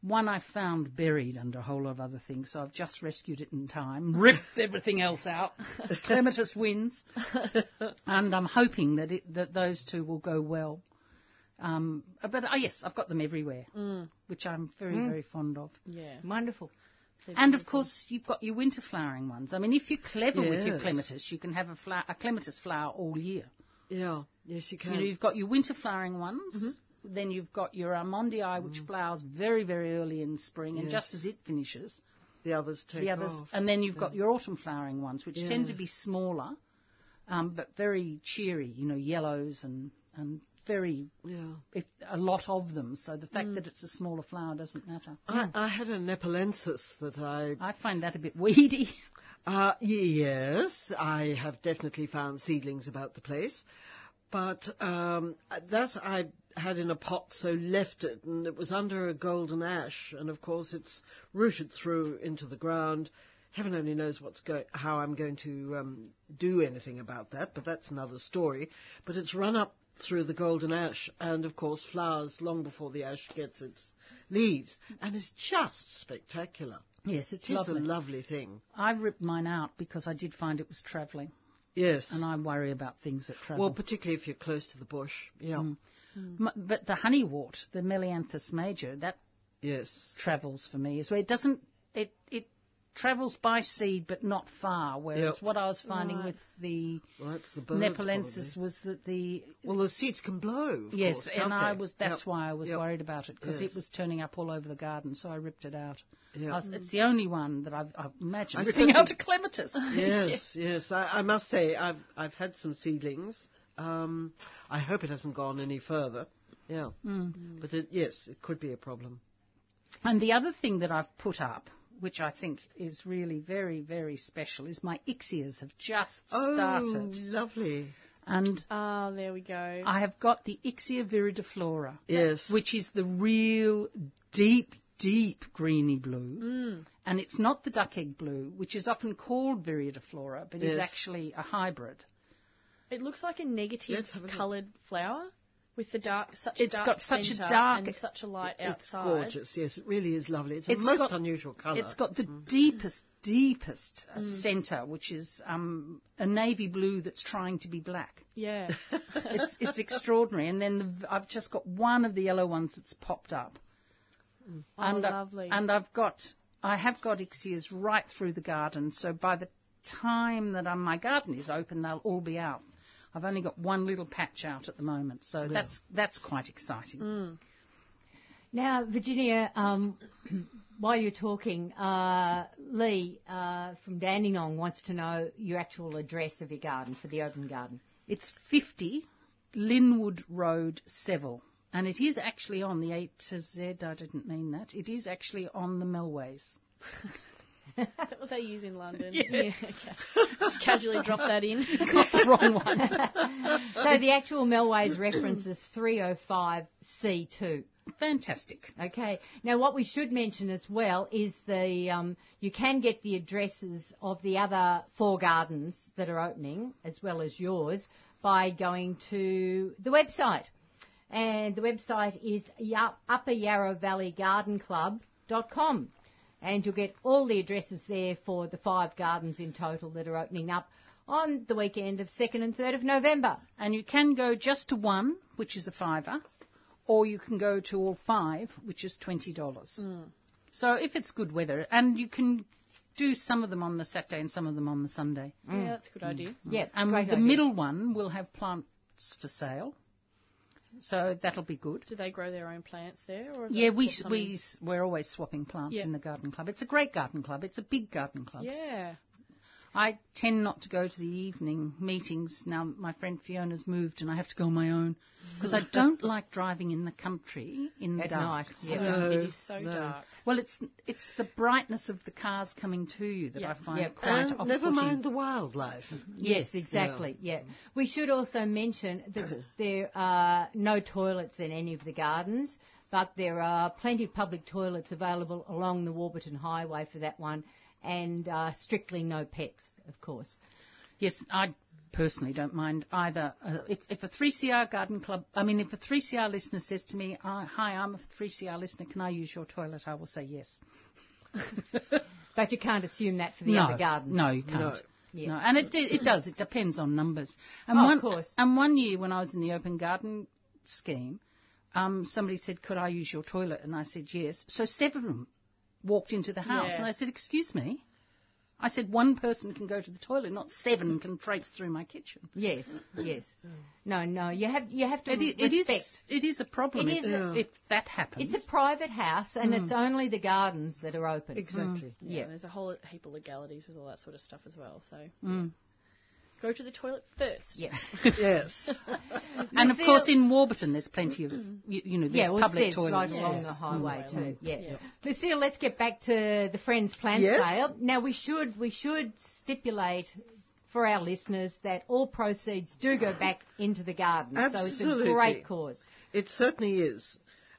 One I found buried under a whole lot of other things, so I've just rescued it in time, ripped everything else out. Clematis wins, and I'm hoping that it, that those two will go well. Um, but oh yes, I've got them everywhere, which I'm very very fond of. Yeah. Wonderful. And of course, you've got your winter flowering ones. I mean, if you're clever with your clematis, you can have a, flower, a clematis flower all year. Yeah, yes, you can. You know, you've got your winter flowering ones. Then you've got your armandii, which flowers very, very early in spring, and Yes. just as it finishes, the others take the others, off. and then you've got your autumn flowering ones, which tend to be smaller, um, but very cheery. You know, yellows and and very Yeah. if, a lot of them. So the fact that it's a smaller flower doesn't matter. I, I had a Nepalensis that I I find that a bit weedy. Uh, yes, I have definitely found seedlings about the place. But um, that I had in a pot, so left it, and it was under a golden ash, and of course it's rooted through into the ground. Heaven only knows what's go- how I'm going to um, do anything about that, but that's another story. But it's run up through the golden ash, and of course flowers long before the ash gets its leaves, and it's just spectacular. yes, it's It's lovely. a lovely thing. I ripped mine out because I did find it was travelling, Yes. and I worry about things that travel. Well, particularly if you're close to the bush. Yeah. Mm. M- but the honeywort, the Melianthus major, that Yes. travels for me. Is where it doesn't it it travels by seed but not far. Whereas Yep. what I was finding with the Well, the. Nepalensis was that the Well, the seeds can blow. of yes, course, and I they? was that's Yep. why I was Yep. worried about it because Yes. it was turning up all over the garden. So I ripped it out. Yeah. Was- It's the only one that I've, I've imagined I ripping certainly- out a clematis. Yes, yes. I, I must say, I've I've had some seedlings. Um, I hope it hasn't gone any further. Yeah. Mm. But it, yes, it could be a problem. And the other thing that I've put up, which I think is really very, very special, is my ixias have just started. Oh, lovely. And Oh, there we go. I have got the Ixia viridiflora, Yes. which is the real deep, deep greeny blue. Mm. And it's not the duck egg blue, which is often called viridiflora, but is actually a hybrid. It looks like a negative Let's have a look. coloured flower with the dark, such It's dark got such a centre dark- and such a light It's outside. gorgeous. Yes, it really is lovely. It's a It's most got- unusual colour. It's got the deepest, deepest uh, centre, which is um, a navy blue that's trying to be black. Yeah. It's, it's extraordinary. And then the, I've just got one of the yellow ones that's popped up. Oh, and, uh, lovely. and I've got, I have got ixias right through the garden. So by the time that um, my garden is open, they'll all be out. I've only got one little patch out at the moment, so that's that's quite exciting. Now, Virginia, um, while you're talking, uh, Lee uh, from Dandenong wants to know your actual address of your garden for the open garden. It's 50 Linwood Road, Seville. And it is actually on the A to Z. I didn't mean that. It is actually on the Melways. Is that what they use in London? Yeah. okay. Just casually drop that in. Got the wrong one. So the actual Melways reference is 305C2. Fantastic. Okay. Now, what we should mention as well is the um, you can get the addresses of the other four gardens that are opening, as well as yours, by going to the website. And the website is Ya- Upper Yarra Valley Garden Club.com. And you'll get all the addresses there for the five gardens in total that are opening up on the weekend of 2nd and 3rd of November. And you can go just to one, which is a fiver, or you can go to all five, which is $20. Hmm. So if it's good weather, and you can do some of them on the Saturday and some of them on the Sunday. Hmm. Yeah, that's a good hmm. idea. Yeah, And great the idea. middle one will have plants for sale. So that'll be good. Do they grow their own plants there? Or Yeah, we got s- something- we we're always swapping plants Yeah. in the garden club. It's a great garden club. It's a big garden club. Yeah. I tend not to go to the evening meetings now. My friend Fiona's moved, and I have to go on my own mm-hmm. because I don't like driving in the country in the At dark. night, yeah. No, it is so no. dark. Well, it's it's the brightness of the cars coming to you that Yeah. I find Yeah. quite and off-putting. never mind the wildlife. Yes, exactly. Yeah. Mm-hmm. We should also mention that there are no toilets in any of the gardens, but there are plenty of public toilets available along the Warburton Highway for that one, and uh, strictly no pets, of course. Yes, I personally don't mind either. Uh, if, if a 3CR garden club, I mean, if a 3CR listener says to me, "Hi, "Hi, I'm a 3CR listener. Can I use your toilet?" I will say yes. But you can't assume that for the no, other gardens. no, you can't. No. Yeah. No, and it it does. It depends on numbers. And Oh, of one, course. And one year when I was in the open garden scheme, um, somebody said, "Could I use your toilet?" And I said, "Yes." So seven of them walked into the house, Yeah. and I said, "Excuse me." I said, "One person can go to the toilet, not seven can traipse through my kitchen." Yes, yes. No, no. You have you have to It, i- it respect. is it is a problem It if, is a- if that happens. It's a private house, and it's only the gardens that are open. Exactly. Yeah, Yeah. there's a whole heap of legalities with all that sort of stuff as well. So Mm. Go to the toilet first. Yeah. yes. and of course, in Warburton, there's plenty of you, you know there's Yeah, well, public it toilets. right along yes. the highway Mm. too. Yeah. Lucille, let's get back to the Friends Plan Yes. Sale. Now we should we should stipulate for our listeners that all proceeds do go back into the garden. So it's a great cause. It certainly is.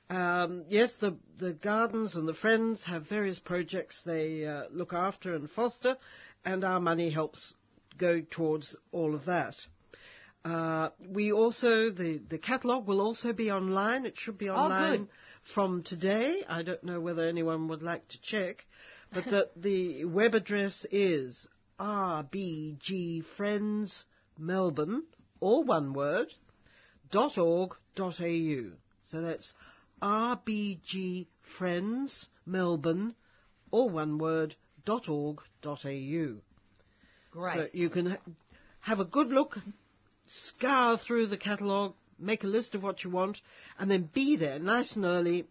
Um, yes, the, the gardens and the friends have various projects they uh, look after and foster, and our money helps go towards all of that. Uh, we also, the, the catalogue will also be online. It should be online good. from today. I don't know whether anyone would like to check, but the, the web address is RBG Friends Melbourne, all one word, .org.au. So that's RBG Friends Melbourne, all one word, .org.au. Great. So you can ha- have a good look, scour through the catalogue, make a list of what you want, and then be there nice and early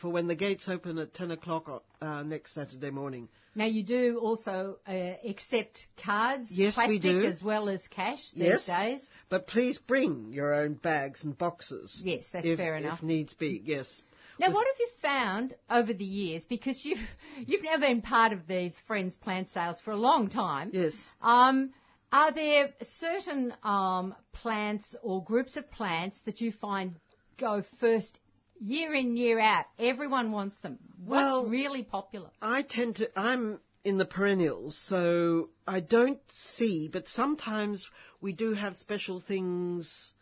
for when the gates open at 10 o'clock uh, next Saturday morning. now you do also uh, accept cards, Yes, we plastic do. as well as cash these Yes. days. But please bring your own bags and boxes. Yes, that's if, fair enough. If needs be, yes. Now, what have you found over the years? Because you've you've now been part of these friends plant sales for a long time. Yes. Um, Are there certain um, plants or groups of plants that you find go first year in, year out? Everyone wants them. What's Well- really popular? I tend to, I'm in the perennials, so I don't see, but sometimes we do have special things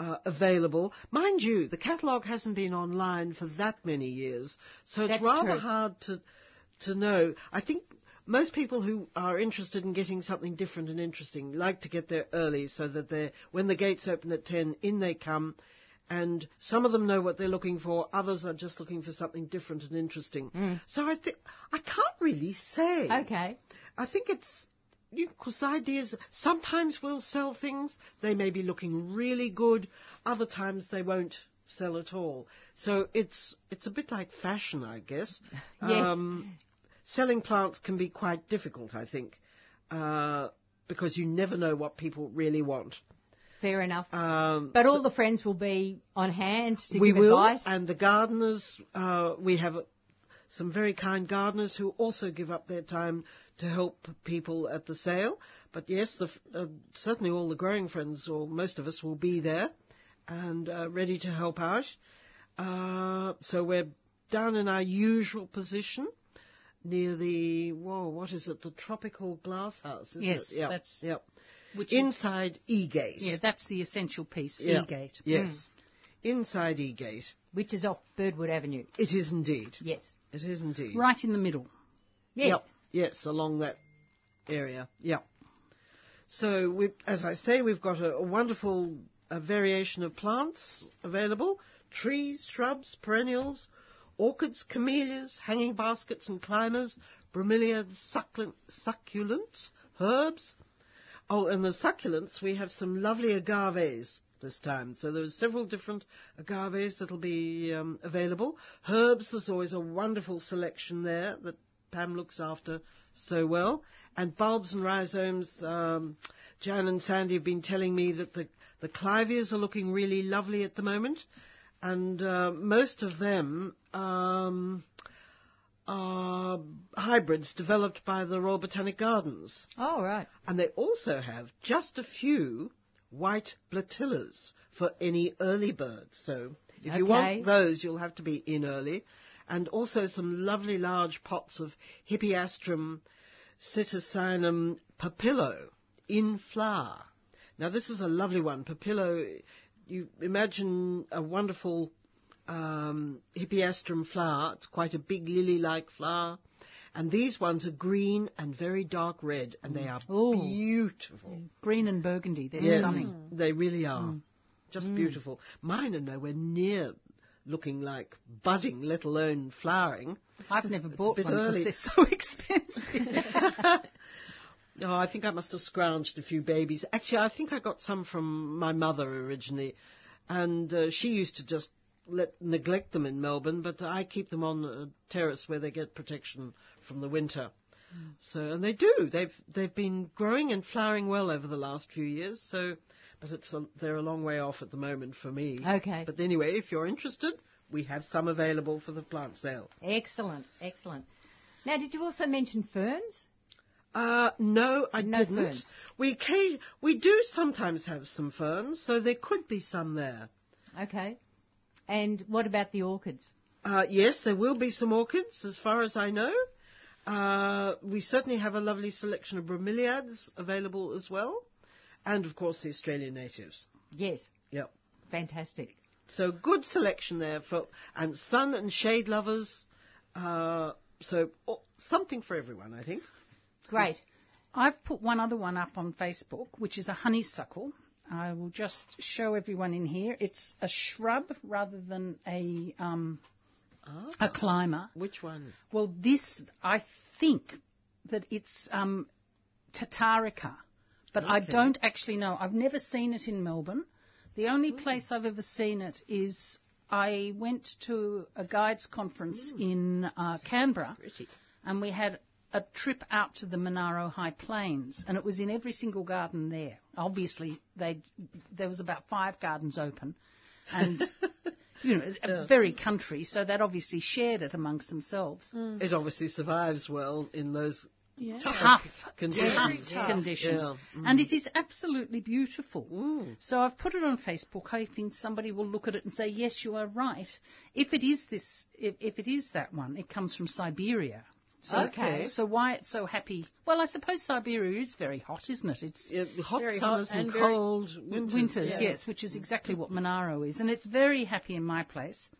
uh, available. Mind you, the catalogue hasn't been online for that many years, so it's That's rather true. hard to, to know. I think most people who are interested in getting something different and interesting like to get there early so that they're, when the gates open at 10, in they come. And some of them know what they're looking for. Others are just looking for something different and interesting. So I think I can't really say. Okay. I think it's because ideas sometimes will sell things. They may be looking really good. Other times they won't sell at all. So it's it's a bit like fashion, I guess. Yes. selling plants can be quite difficult, I think, uh, because you never know what people really want. Fair enough. Um, but all the friends will be on hand to we give will, advice. and the gardeners, uh, we have some very kind gardeners who also give up their time to help people at the sale. But yes, the, uh, certainly all the growing friends, or most of us, will be there and uh, ready to help out. Uh, so we're down in our usual position near the whoa, what is it? The tropical glass house, isn't Yes, it? Yep, that's- yep. Which Inside E Gate. yeah, that's the essential piece. E-gate. Yes. Inside E Gate. which is off Birdwood Avenue. It is indeed. Yes. It is indeed. Right in the middle. Yes. Yep. Yes, along that area. Yep. So, we, as I say, we've got a, a wonderful uh variation of plants available: trees, shrubs, perennials, orchids, camellias, hanging baskets and climbers, bromeliads, succulent, succulents, herbs. Oh, and the succulents, we have some lovely agaves this time. So there are several different agaves that'll be um, available. Herbs, there's always a wonderful selection there that Pam looks after so well. And bulbs and rhizomes, um, Jan and Sandy have been telling me that the, the clivias are looking really lovely at the moment. And uh, most of them um, are hybrids developed by the Royal Botanic Gardens. Oh, right. And they also have just a few white platillas for any early birds. So if you want those, you'll have to be in early. And also some lovely large pots of Hippeastrum psittacinum papilio in flower. Now this is a lovely one. Papilio, you imagine a wonderful um, Hippeastrum flower. It's quite a big lily-like flower. And these ones are green and very dark red, and they are Ooh. beautiful. Green and burgundy. They're Yes, stunning. Mm. they really are. Mm. Just mm. beautiful. Mine are nowhere near looking like budding, let alone flowering. I've never bought one because they're so expensive. No, oh, I think I must have scrounged a few babies. Actually, I think I got some from my mother originally, and uh, she used to just let neglect them in Melbourne, but I keep them on a terrace where they get protection from the winter. So, and they do. They've they've been growing and flowering well over the last few years. So, but it's a, they're a long way off at the moment for me. Okay. But anyway, if you're interested, we have some available for the plant sale. Excellent. Excellent. Now, did you also mention ferns? Uh, no, I No didn't. ferns. We we do sometimes have some ferns, so there could be some there. Okay. And what about the orchids? Uh, yes, there will be some orchids, as far as I know. Uh, we certainly have a lovely selection of bromeliads available as well, and of course the Australian natives. Yes. Yep. Fantastic. So good selection there for and sun and shade lovers. Uh, so oh, something for everyone, I think. Great. I've put one other one up on Facebook, which is a honeysuckle. I will just show everyone in here. It's a shrub rather than a um, Ah, a climber. which one? Well, this I think that it's um, Tatarica, but I don't actually know. I've never seen it in Melbourne. The only place I've ever seen it is I went to a guides conference in uh, Canberra, and we had a trip out to the Monaro High Plains, and it was in every single garden there. Obviously, they there was about five gardens open, and you know, a very country, so that obviously shared it amongst themselves. It obviously survives well in those Yeah. tough, Conditions. tough conditions. Yeah. And it is absolutely beautiful. Mm. So I've put it on Facebook, hoping somebody will look at it and say, "Yes, you are right." If it is this, if, if it is that one, it comes from Siberia. So, Okay. So why it's so happy? Well, I suppose Siberia is very hot, isn't it? It's Yeah, hot Very hot summers and, and cold winters. winters, yeah. yes, which is exactly what Monaro is, and it's very happy in my place,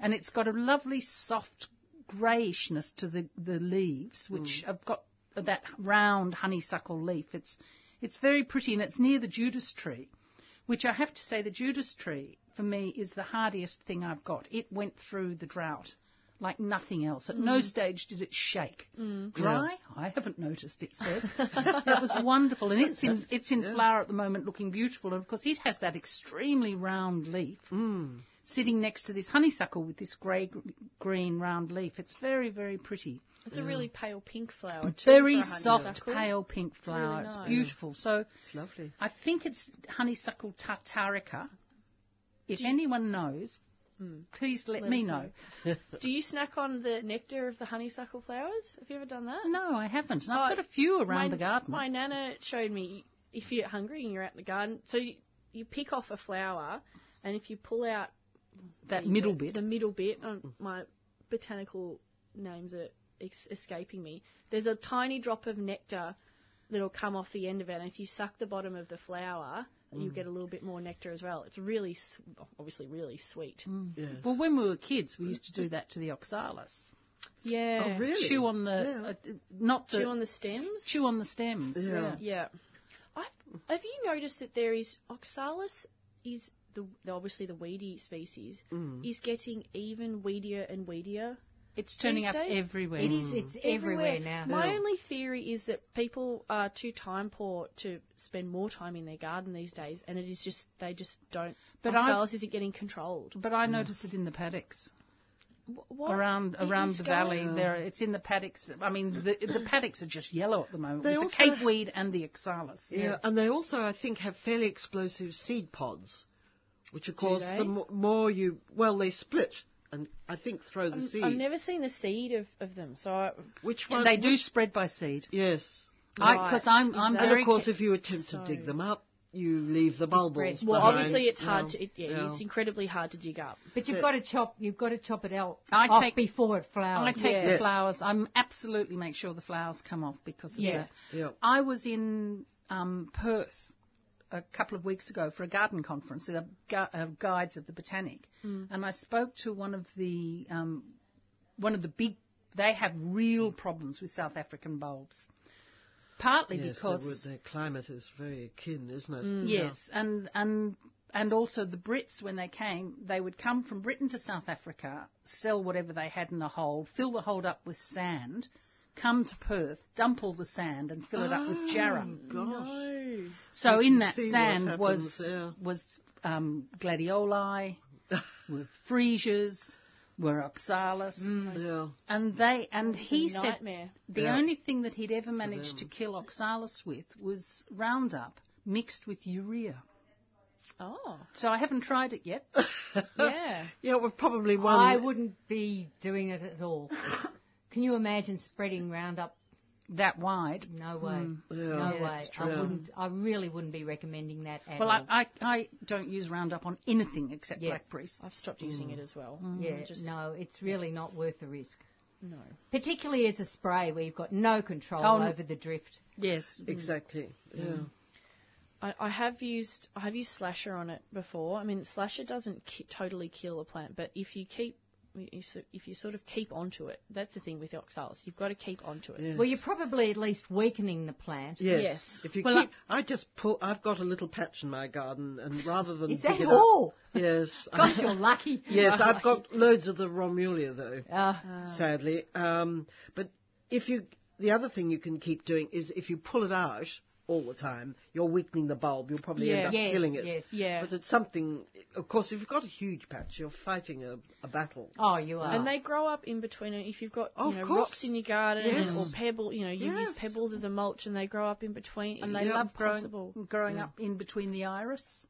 and it's got a lovely soft greyishness to the the leaves, which Mm. have got that round honeysuckle leaf. It's it's very pretty, and it's near the Judas tree, which I have to say the Judas tree for me is the hardiest thing I've got. It went through the drought. Like nothing else. At Mm. no stage did it shake. Dry? I haven't noticed. It said that was wonderful, and it's in it's in flower at the moment, looking beautiful. And of course, it has that extremely round leaf Mm. sitting next to this honeysuckle with this grey green round leaf. It's very very pretty, It's a really pale pink flower too. very for a soft pale pink flower. Really It's beautiful. So It's lovely. I think it's honeysuckle tatarica. If anyone knows, please let, Let me know. know. Do you snack on the nectar of the honeysuckle flowers? Have you ever done that? No, I haven't. And I've Oh, got a few around my, the garden. My nana showed me if you're hungry and you're out in the garden, so you, you pick off a flower, and if you pull out that middle the, bit. the middle bit, um, my botanical names are ex- escaping me. There's a tiny drop of nectar that'll come off the end of it, and if you suck the bottom of the flower, you Mm. get a little bit more nectar as well. It's really, s- obviously, really sweet. Yes. Well, when we were kids, we used to do that to the oxalis. Yeah. Oh, really? Chew on the, Yeah. uh, not the Chew on the stems. chew on the stems. Yeah. Yeah. I've, have you noticed that there is oxalis is the, the obviously the weedy species Mm. is getting even weedier and weedier It's turning These up days, everywhere. It is. Mm. It's everywhere, now. My Yeah. only theory is that people are too time poor to spend more time in their garden these days, and it is just they just don't. But But I've- oxalis isn't getting controlled. But I notice it in the paddocks What around around the going- valley. There, it's in the paddocks. I mean, the the paddocks are just yellow at the moment They with the cape weed and the oxalis. Yeah. and they also, I think, have fairly explosive seed pods, which of course, the mo- more you, well, they split, and I think throw the seed. I've never seen the seed of, of them, so I, which And one? they do which- spread by seed. yes. Because Right. I'm Is I'm that- And of course, if you attempt to dig them up, you leave the bulbils. well, behind. obviously it's hard Yeah. to. It, yeah, Yeah. it's incredibly hard to dig up. But you've got to chop. You've got to chop it out I off take- before it flowers. I take Yes. the flowers. I'm absolutely make sure the flowers come off because of Yes. that. Yeah. I was in um, Perth a couple of weeks ago for a garden conference, uh, gu- uh, guides of the botanic, and I spoke to one of the um, one of the big. They have real problems with South African bulbs, partly Yes, because they would- their climate is very akin, isn't it? Mm. Yes, and and and also the Brits when they came, they would come from Britain to South Africa, sell whatever they had in the hold, fill the hold up with sand, come to Perth, dump all the sand, and fill it up with jarrah. Gosh. So in that sand was happens, yeah. was um, gladioli, were freesias, were oxalis, Yeah. and they and he said the Yeah. only thing that he'd ever managed to kill oxalis with was Roundup mixed with urea. Oh, So I haven't tried it yet. yeah. Yeah, we've probably one. I wouldn't be doing it at all. Can you imagine spreading Roundup? That wide. No way. Mm. Yeah. No Yeah, way. that's I wouldn't. I really wouldn't be recommending that at Well, all. I, I, I don't use Roundup on anything except Yeah. blackberries. I've stopped using it hmm. as well. Hmm. yeah, just no, it's really not worth the risk. no. Particularly as a spray where you've got no control Oh, over the drift. Yes. Hmm. Exactly. Yeah. I, I have used I have used slasher on it before. I mean, slasher doesn't ki- totally kill a plant, but if you keep you, so- if you sort of keep onto it, that's the thing with oxalis. You've got to keep onto it. Yes. Well, you're probably at least weakening the plant. Yes. Yes. If you Well, keep, I, just pull. I've got a little patch in my garden, and rather than Is dig that it all? up, yes, Gosh, you're lucky. yes, I've got loads of the Romulea though. Uh, sadly. Um, but if you, the other thing you can keep doing is if you pull it out all the time, you're weakening the bulb. You'll probably Yeah. end up yes, killing it. yes. Yeah. But it's something. Of course, if you've got a huge patch, you're fighting a, a battle. Oh, you are. And they grow up in between. And if you've got Of you know, rocks in your garden Yes. or pebble, you know, you use pebbles as a mulch, and they grow up in between. And It they love impossible. growing, growing up in between the iris.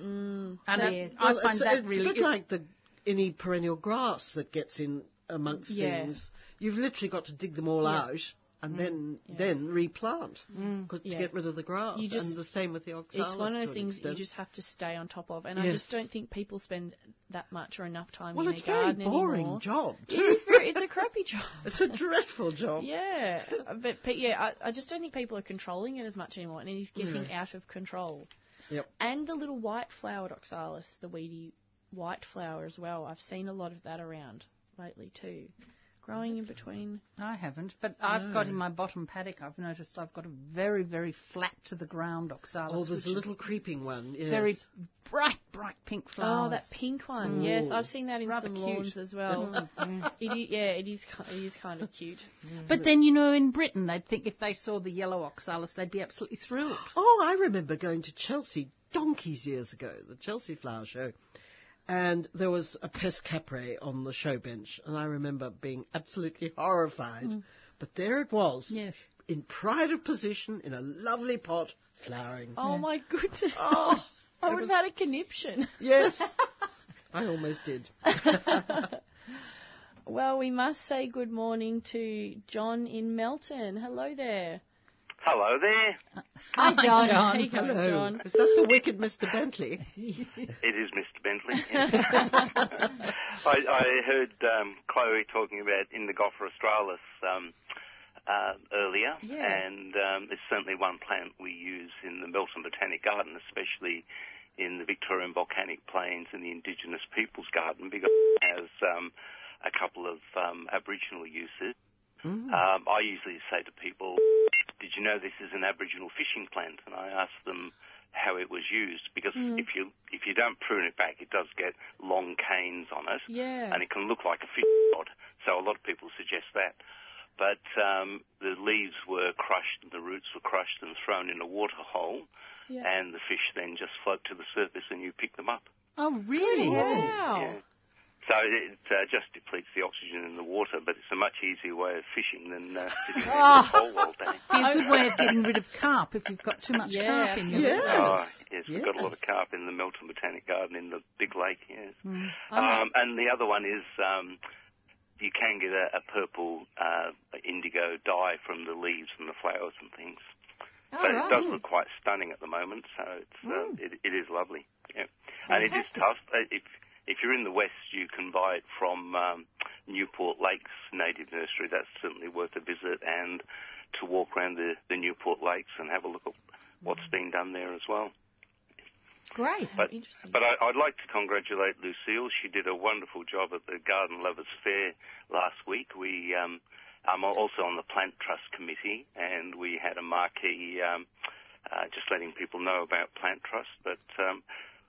Mm. And Yeah. Well, I find it's, that it's really. a bit like the any perennial grass that gets in amongst Yeah. things. You've literally got to dig them all Yeah. out and mm, then then replant mm, 'cause- to yeah. get rid of the grass. You just- and the same with the oxalis. It's one of those things that you just have to stay on top of, and I just don't think people spend that much or enough time Well, in it's their a very garden boring anymore. job. It Too. is very. It's a crappy job. It's a dreadful job. Yeah, but, but yeah, I, I just don't think people are controlling it as much anymore, and it's getting out of control. Yep. And the little white flowered oxalis, the weedy white flower as well. I've seen a lot of that around lately too, growing in between. I haven't, but I've got in my bottom paddock. I've noticed I've got a very, very flat to the ground oxalis. Oh, there's a little creeping one. Yes. very bright, bright pink flowers. Oh, that pink one. Yes, I've seen that in some cute. lawns as well. Mm, it is, yeah, it is. It is kind of cute. But then you know, in Britain, they'd think if they saw the yellow oxalis, they'd be absolutely thrilled. Oh, I remember going to Chelsea donkeys years ago, the Chelsea Flower Show, and there was a pes-caprae on the show bench, and I remember being absolutely horrified. Mm. But there it was, Yes. in pride of position, in a lovely pot, flowering. Oh my goodness! Oh, I would was- have had a conniption. yes, I almost did. Well, we must say good morning to John in Melton. Hello there. Hello there. Hi, John. How you going, Hello. John? Is that the wicked Mr. Bentley? It is Mr. Bentley. I, I heard um, Chloe talking about Indigofera australis um, uh, earlier, Yeah. and um, it's certainly one plant we use in the Melton Botanic Garden, especially in the Victorian Volcanic Plains and the Indigenous Peoples Garden, because it has um, a couple of um, Aboriginal uses. Um, I usually say to people, "Did you know this is an Aboriginal fishing plant?" And I ask them how it was used because if you if you don't prune it back, it does get long canes on it, Yeah. and it can look like a fish rod. So a lot of people suggest that. But um, the leaves were crushed and the roots were crushed and thrown in a water hole, Yeah. and the fish then just float to the surface and you pick them up. Oh, really? Wow. Yeah. So it uh, just depletes the oxygen in the water, but it's a much easier way of fishing than uh, sitting there in the hole all day. Be a good way of getting rid of carp if you've got too much Yeah, carp in your absolutely. Oh, yes, we've got a lot of carp in the Melton Botanic Garden in the big lake, yes. Mm. Um, and the other one is um, you can get a, a purple uh, indigo dye from the leaves and the flowers and things. Oh, but right. it does look quite stunning at the moment, so it's, uh, it, it is lovely. Yeah. And it is tough. Uh, If, if you're in the west, you can buy it from um, Newport Lakes Native Nursery. That's certainly worth a visit and to walk around the, the Newport Lakes and have a look at what's been done there as well. Great. But, Interesting. but I, I'd like to congratulate Lucille. She did a wonderful job at the Garden Lovers Fair last week. We, um, I'm also on the Plant Trust Committee, and we had a marquee um, uh, just letting people know about Plant Trust. But um,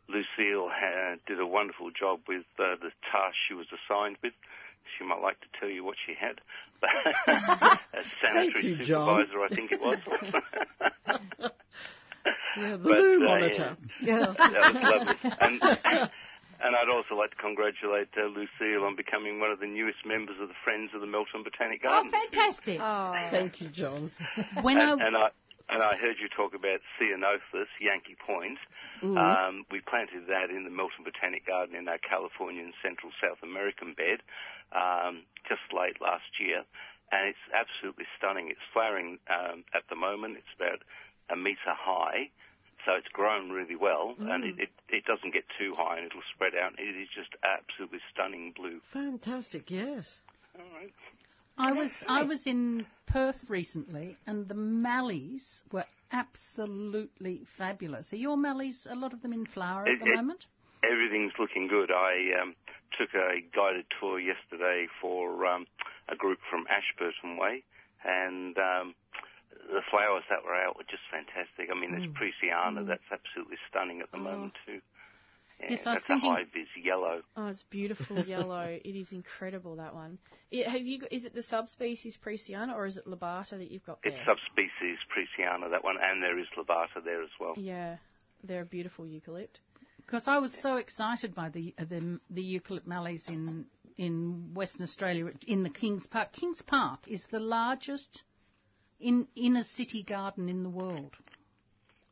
Lucille had, did a wonderful job with uh, the task she was assigned with. She might like to tell you what she had. As sanitary you, John. supervisor, I think it was. Yeah, the But, loo uh, monitor. Yeah. that was lovely. And, and I'd also like to congratulate uh, Lucille on becoming one of the newest members of the Friends of the Melton Botanic Garden. Oh, Garden. fantastic. Oh, Thank you, John. When I and, and I and I heard you talk about Ceanothus, Yankee Point. Um, we planted that in the Melton Botanic Garden in our California and Central South American bed um, just late last year, and it's absolutely stunning. It's flowering um, at the moment. It's about a metre high. So it's grown really well, and it, it, it doesn't get too high, and it'll spread out. It is just absolutely stunning blue. Fantastic, yes. All right. I was I was in Perth recently, and the mallees were absolutely fabulous. Are your mallees a lot of them in flower at It- the it- moment? Everything's looking good. I um, took a guided tour yesterday for um, a group from Ashburton Way, and um, the flowers that were out were just fantastic. I mean, there's Preissiana, that's absolutely stunning at the moment too. Yeah, Yes, I was thinking- a high vis yellow. oh, it's beautiful yellow. It is incredible that one. It, have you? got- Is it the subspecies Preissiana or is it Labata that you've got there? It's subspecies Preissiana, that one, and there is Labata there as well. Yeah, they're a beautiful eucalypt. Because I was so excited by the uh, the, the eucalypt mallees in in Western Australia in the Kings Park. Kings Park is the largest in inner city garden in the world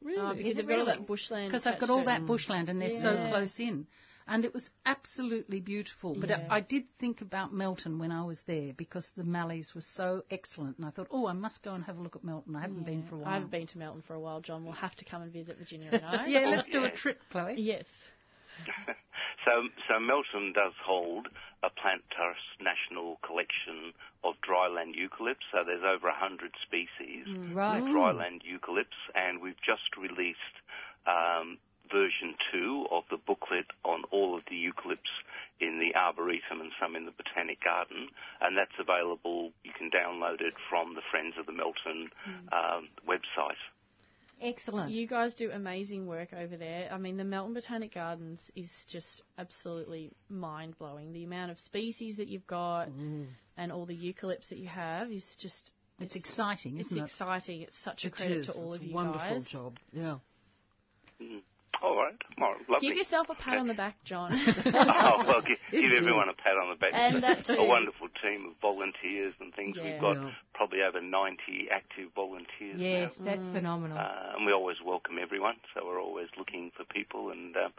Really? Um, because Is it they've got all that bushland. because they've got all that bushland and they're so close in. and it was absolutely beautiful. But Yeah. I, I did think about Melton when I was there because the mallees were so excellent, and I thought, oh, I must go and have a look at Melton. I haven't been for a while. I haven't been to Melton for a while, John. We'll have to come and visit Virginia and I. Yeah, let's do a trip, Chloe. Yes. So, so Melton does hold a Plant National Collection of dryland eucalypts. So there's over 100 species Right. of dryland eucalypts, and we've just released um, version two of the booklet on all of the eucalypts in the Arboretum and some in the Botanic Garden, and that's available. You can download it from the Friends of the Melton um, website. Excellent. You guys do amazing work over there. I mean, the Melton Botanic Gardens is just absolutely mind blowing. The amount of species that you've got mm. and all the eucalypts that you have is just. It's exciting, It's isn't it? It's exciting. It's such a It credit is. to all It's of a you wonderful job. Yeah. Mm-hmm. All right, all right, lovely. Give yourself a pat on the back, John. oh, well, give, give everyone a pat on the back. And It's that a, too. a wonderful team of volunteers and things. Yeah. We've got Yeah. probably over 90 active volunteers yes, now. that's phenomenal. Uh, and we always welcome everyone, so we're always looking for people and um,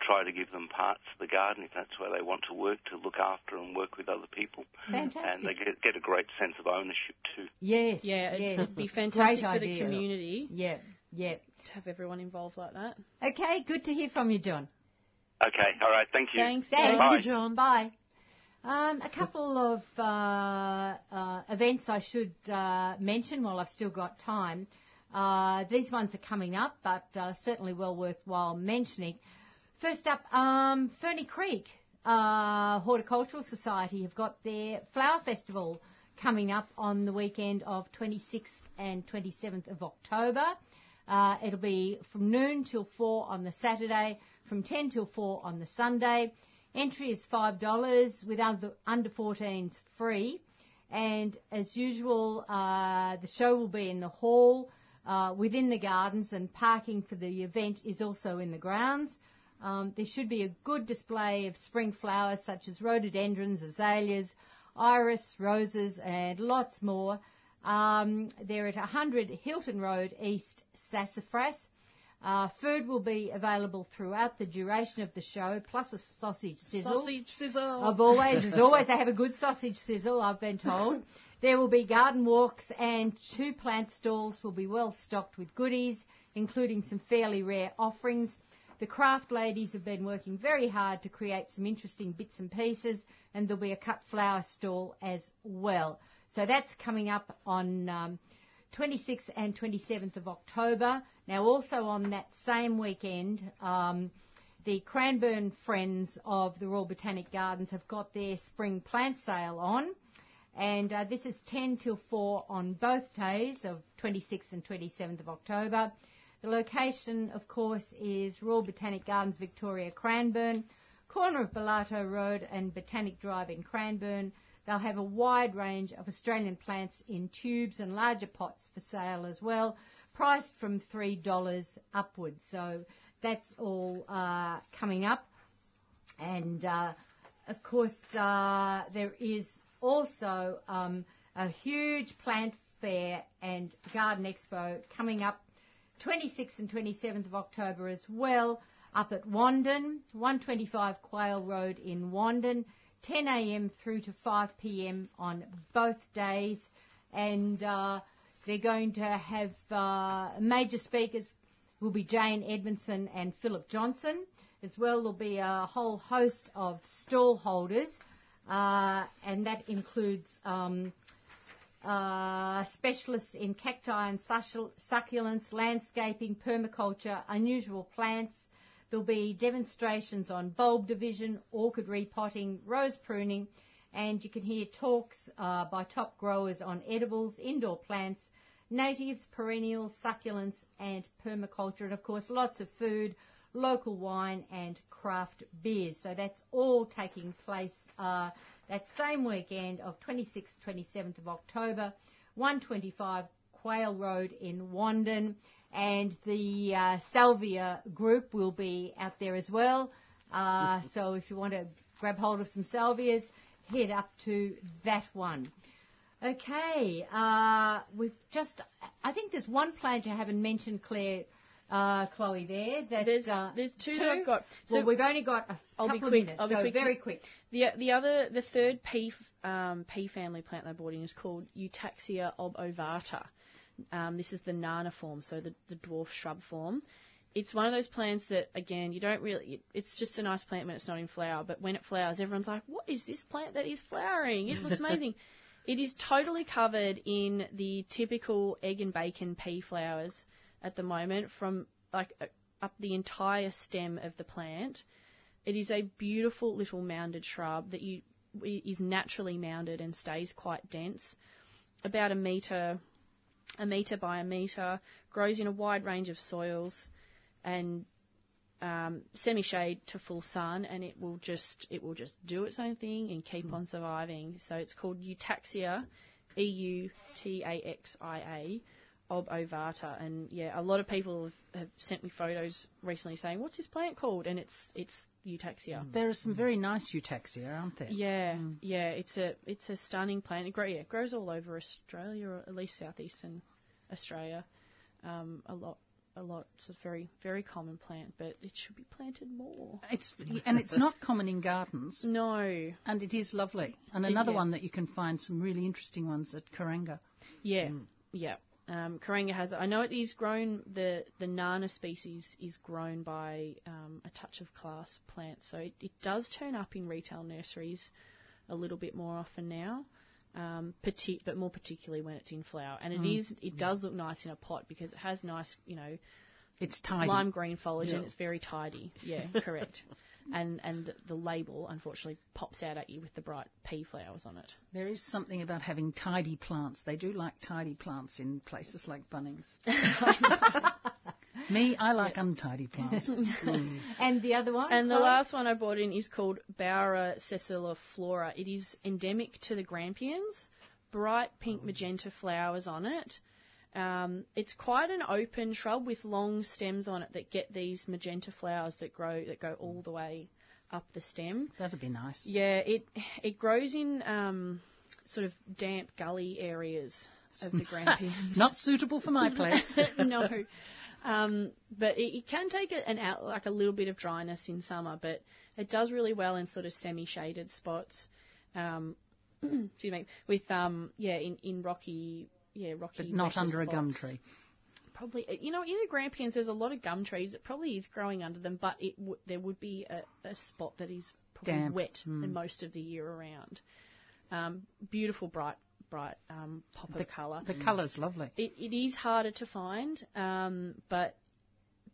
try to give them parts of the garden if that's where they want to work, to look after and work with other people. Fantastic. And they get, get a great sense of ownership too. Yes. yeah, it yes. would be fantastic Great for the community Yeah. Yeah. To have everyone involved like that. Okay. Good to hear from you, John. Okay, all right, thank you. Thanks, Thanks. John. Bye. Thank you, John. Bye. Um, a couple of uh, uh, events I should uh, mention while I've still got time. Uh, these ones are coming up, but uh, certainly well worthwhile mentioning. First up, um, Ferny Creek uh, Horticultural Society have got their flower festival coming up on the weekend of 26th and 27th of October. Uh, it'll be from noon till 4 on the Saturday, from 10 till 4 on the Sunday. Entry is $5 with under, under 14s free. And as usual, uh, the show will be in the hall uh, within the gardens, and parking for the event is also in the grounds. Um, there should be a good display of spring flowers such as rhododendrons, azaleas, iris, roses, and lots more. Um, they're at 100 Hilton Road East, Sassafras. Uh, food will be available throughout the duration of the show, plus a sausage sizzle. Sausage sizzle. I've always, as always, they have a good sausage sizzle, I've been told. There will be garden walks and two plant stalls will be well stocked with goodies, including some fairly rare offerings. The craft ladies have been working very hard to create some interesting bits and pieces, and there'll be a cut flower stall as well. So that's coming up on um, 26th and 27th of October. Now, also on that same weekend, um, the Cranbourne Friends of the Royal Botanic Gardens have got their spring plant sale on. And uh, this is 10 till 4 on both days of 26th and 27th of October. The location, of course, is Royal Botanic Gardens, Victoria, Cranbourne, corner of Ballarto Road and Botanic Drive in Cranbourne. They'll have a wide range of Australian plants in tubes and larger pots for sale as well, priced from $3 upwards. So that's all uh, coming up. And uh, of course, uh, there is also um, a huge plant fair and garden expo coming up 26th and 27th of October as well, up at Wandin, 125 Quail Road in Wandin, 10 a.m. through to 5 p.m. on both days. And uh, they're going to have uh, major speakers will be Jane Edmanson and Philip Johnson. As well, there'll be a whole host of stall holders, uh, and that includes um, uh, specialists in cacti and succul- succulents, landscaping, permaculture, unusual plants. There'll be demonstrations on bulb division, orchid repotting, rose pruning, and you can hear talks uh, by top growers on edibles, indoor plants, natives, perennials, succulents, and permaculture, and of course lots of food, local wine, and craft beers. So that's all taking place uh, that same weekend of 26th, 27th of October, 125 Quail Road in Wandin, and the uh, Salvia group will be out there as well. Uh, so if you want to grab hold of some salvias, head up to that one. Okay, uh, we've just, I think there's one plant you haven't mentioned, Claire, uh, Chloe, there. That, There's uh, there's two, that I've got. well, So we've only got a I'll be couple quick, of minutes, I'll be so quick. very quick. the the other the third pea f- um, pea family plant they brought in is called Eutaxia obovata. Um, this is the nana form, so the, the dwarf shrub form. It's one of those plants that, again, you don't really. It, it's just a nice plant when it's not in flower, but when it flowers, everyone's like, "What is this plant that is flowering? It looks amazing." it is totally covered in the typical egg and bacon pea flowers at the moment, from like uh, up the entire stem of the plant. It is a beautiful little mounded shrub that you is naturally mounded and stays quite dense, about a metre, a metre by a metre, grows in a wide range of soils, and um, semi-shade to full sun, and it will just it will just do its own thing and keep on surviving. So it's called Eutaxia, E U T A X I A, ob ovata, and yeah, a lot of people have, have sent me photos recently saying, "What's this plant called?" And it's it's Eutaxia. Mm. There are some very nice eutaxia, aren't there? Yeah, mm. yeah, it's a it's a stunning plant. It, grow, yeah, it grows all over Australia, or at least southeastern Australia. Um, a lot, a lot. It's a very very common plant, but it should be planted more. It's and it's not common in gardens, No, and it is lovely. And another yeah. one that you can find some really interesting ones at Kuranga. yeah, mm. yeah. Um, Kuranga has. I know it is grown. The the Nana species is grown by um, a touch of class plant, so it, it does turn up in retail nurseries a little bit more often now. Um, partic- but more particularly when it's in flower, and it is. It does look nice in a pot because it has nice, you know, It's tidy. lime green foliage and it's very tidy. Yeah, correct. And and the label unfortunately pops out at you with the bright pea flowers on it. There is something about having tidy plants. They do like tidy plants in places like Bunnings. Me, I like untidy plants. Mm. And the other one? And the Chloe? last one I bought in is called Bauera sessiliflora. It is endemic to the Grampians. Bright pink magenta flowers on it. Um, it's quite an open shrub with long stems on it that get these magenta flowers that grow that go all the way up the stem. That'd be nice. Yeah, it it grows in um, sort of damp gully areas of the Grampians. Not suitable for my place. no. Um, but it, it can take a- an out like a little bit of dryness in summer, but it does really well in sort of semi-shaded spots. Um, excuse me, with um, yeah, in, in rocky, yeah, rocky. but not under a gum tree. Probably, uh, you know, in the Grampians, there's a lot of gum trees. It probably is growing under them, but it w- there would be a, a spot that is probably Damp. wet Mm. and most of the year around. Um, beautiful, bright, bright um, pop of colour. The colour's lovely. It, it is harder to find, um, but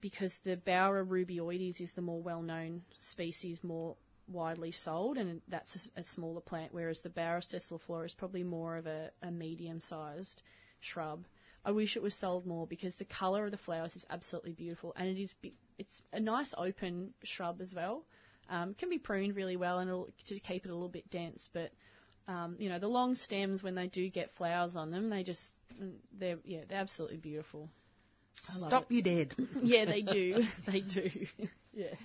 because the Bauera rubioides is the more well-known species, more widely sold, and that's a, a smaller plant, whereas the Bauera sessiliflora is probably more of a, a medium-sized shrub. I wish it was sold more because the colour of the flowers is absolutely beautiful, and it is it's a nice open shrub as well. Um, can be pruned really well and to keep it a little bit dense, but um, you know the long stems when they do get flowers on them, they just they're yeah they're absolutely beautiful. Stop you dead. Yeah, they do. they do. Yeah.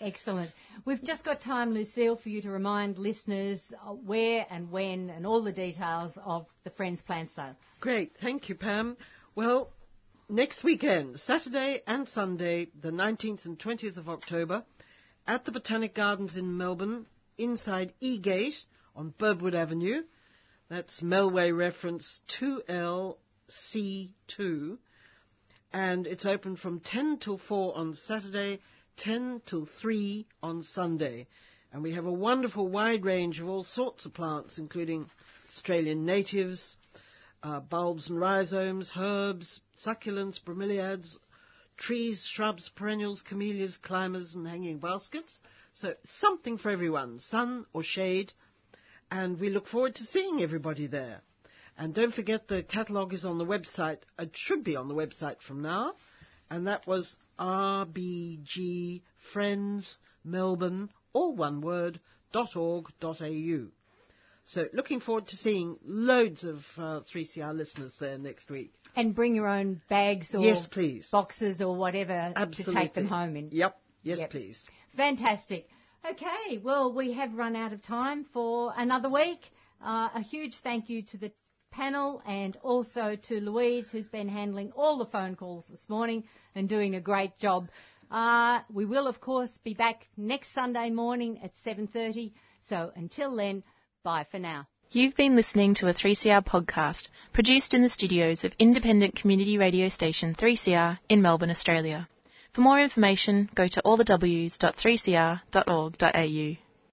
Excellent. We've just got time, Lucille, for you to remind listeners uh, where and when and all the details of the Friends Plant Sale. Great, thank you, Pam. Well, next weekend, Saturday and Sunday, the 19th and 20th of October, at the Botanic Gardens in Melbourne, inside E Gate on Birdwood Avenue. That's Melway reference 2LC2. And it's open from 10 till 4 on Saturday, 10 till 3 on Sunday. And we have a wonderful wide range of all sorts of plants, including Australian natives, uh, bulbs and rhizomes, herbs, succulents, bromeliads, trees, shrubs, perennials, camellias, climbers, and hanging baskets. So something for everyone, sun or shade. And we look forward to seeing everybody there. And don't forget the catalogue is on the website. It should be on the website from now. And that was RBG Friends Melbourne, all one word, dot org dot au. So looking forward to seeing loads of uh, 3CR listeners there next week. And bring your own bags or Yes, please. boxes or whatever Absolutely. to take them home in. Yep. Yes, Yep. please. Fantastic. Okay, well, we have run out of time for another week. Uh, a huge thank you to the panel and also to Louise, who's been handling all the phone calls this morning and doing a great job. Uh, we will, of course, be back next Sunday morning at 7.30. So until then, bye for now. You've been listening to a 3CR podcast produced in the studios of independent community radio station 3CR in Melbourne, Australia. For more information, go to allthews.3cr.org.au.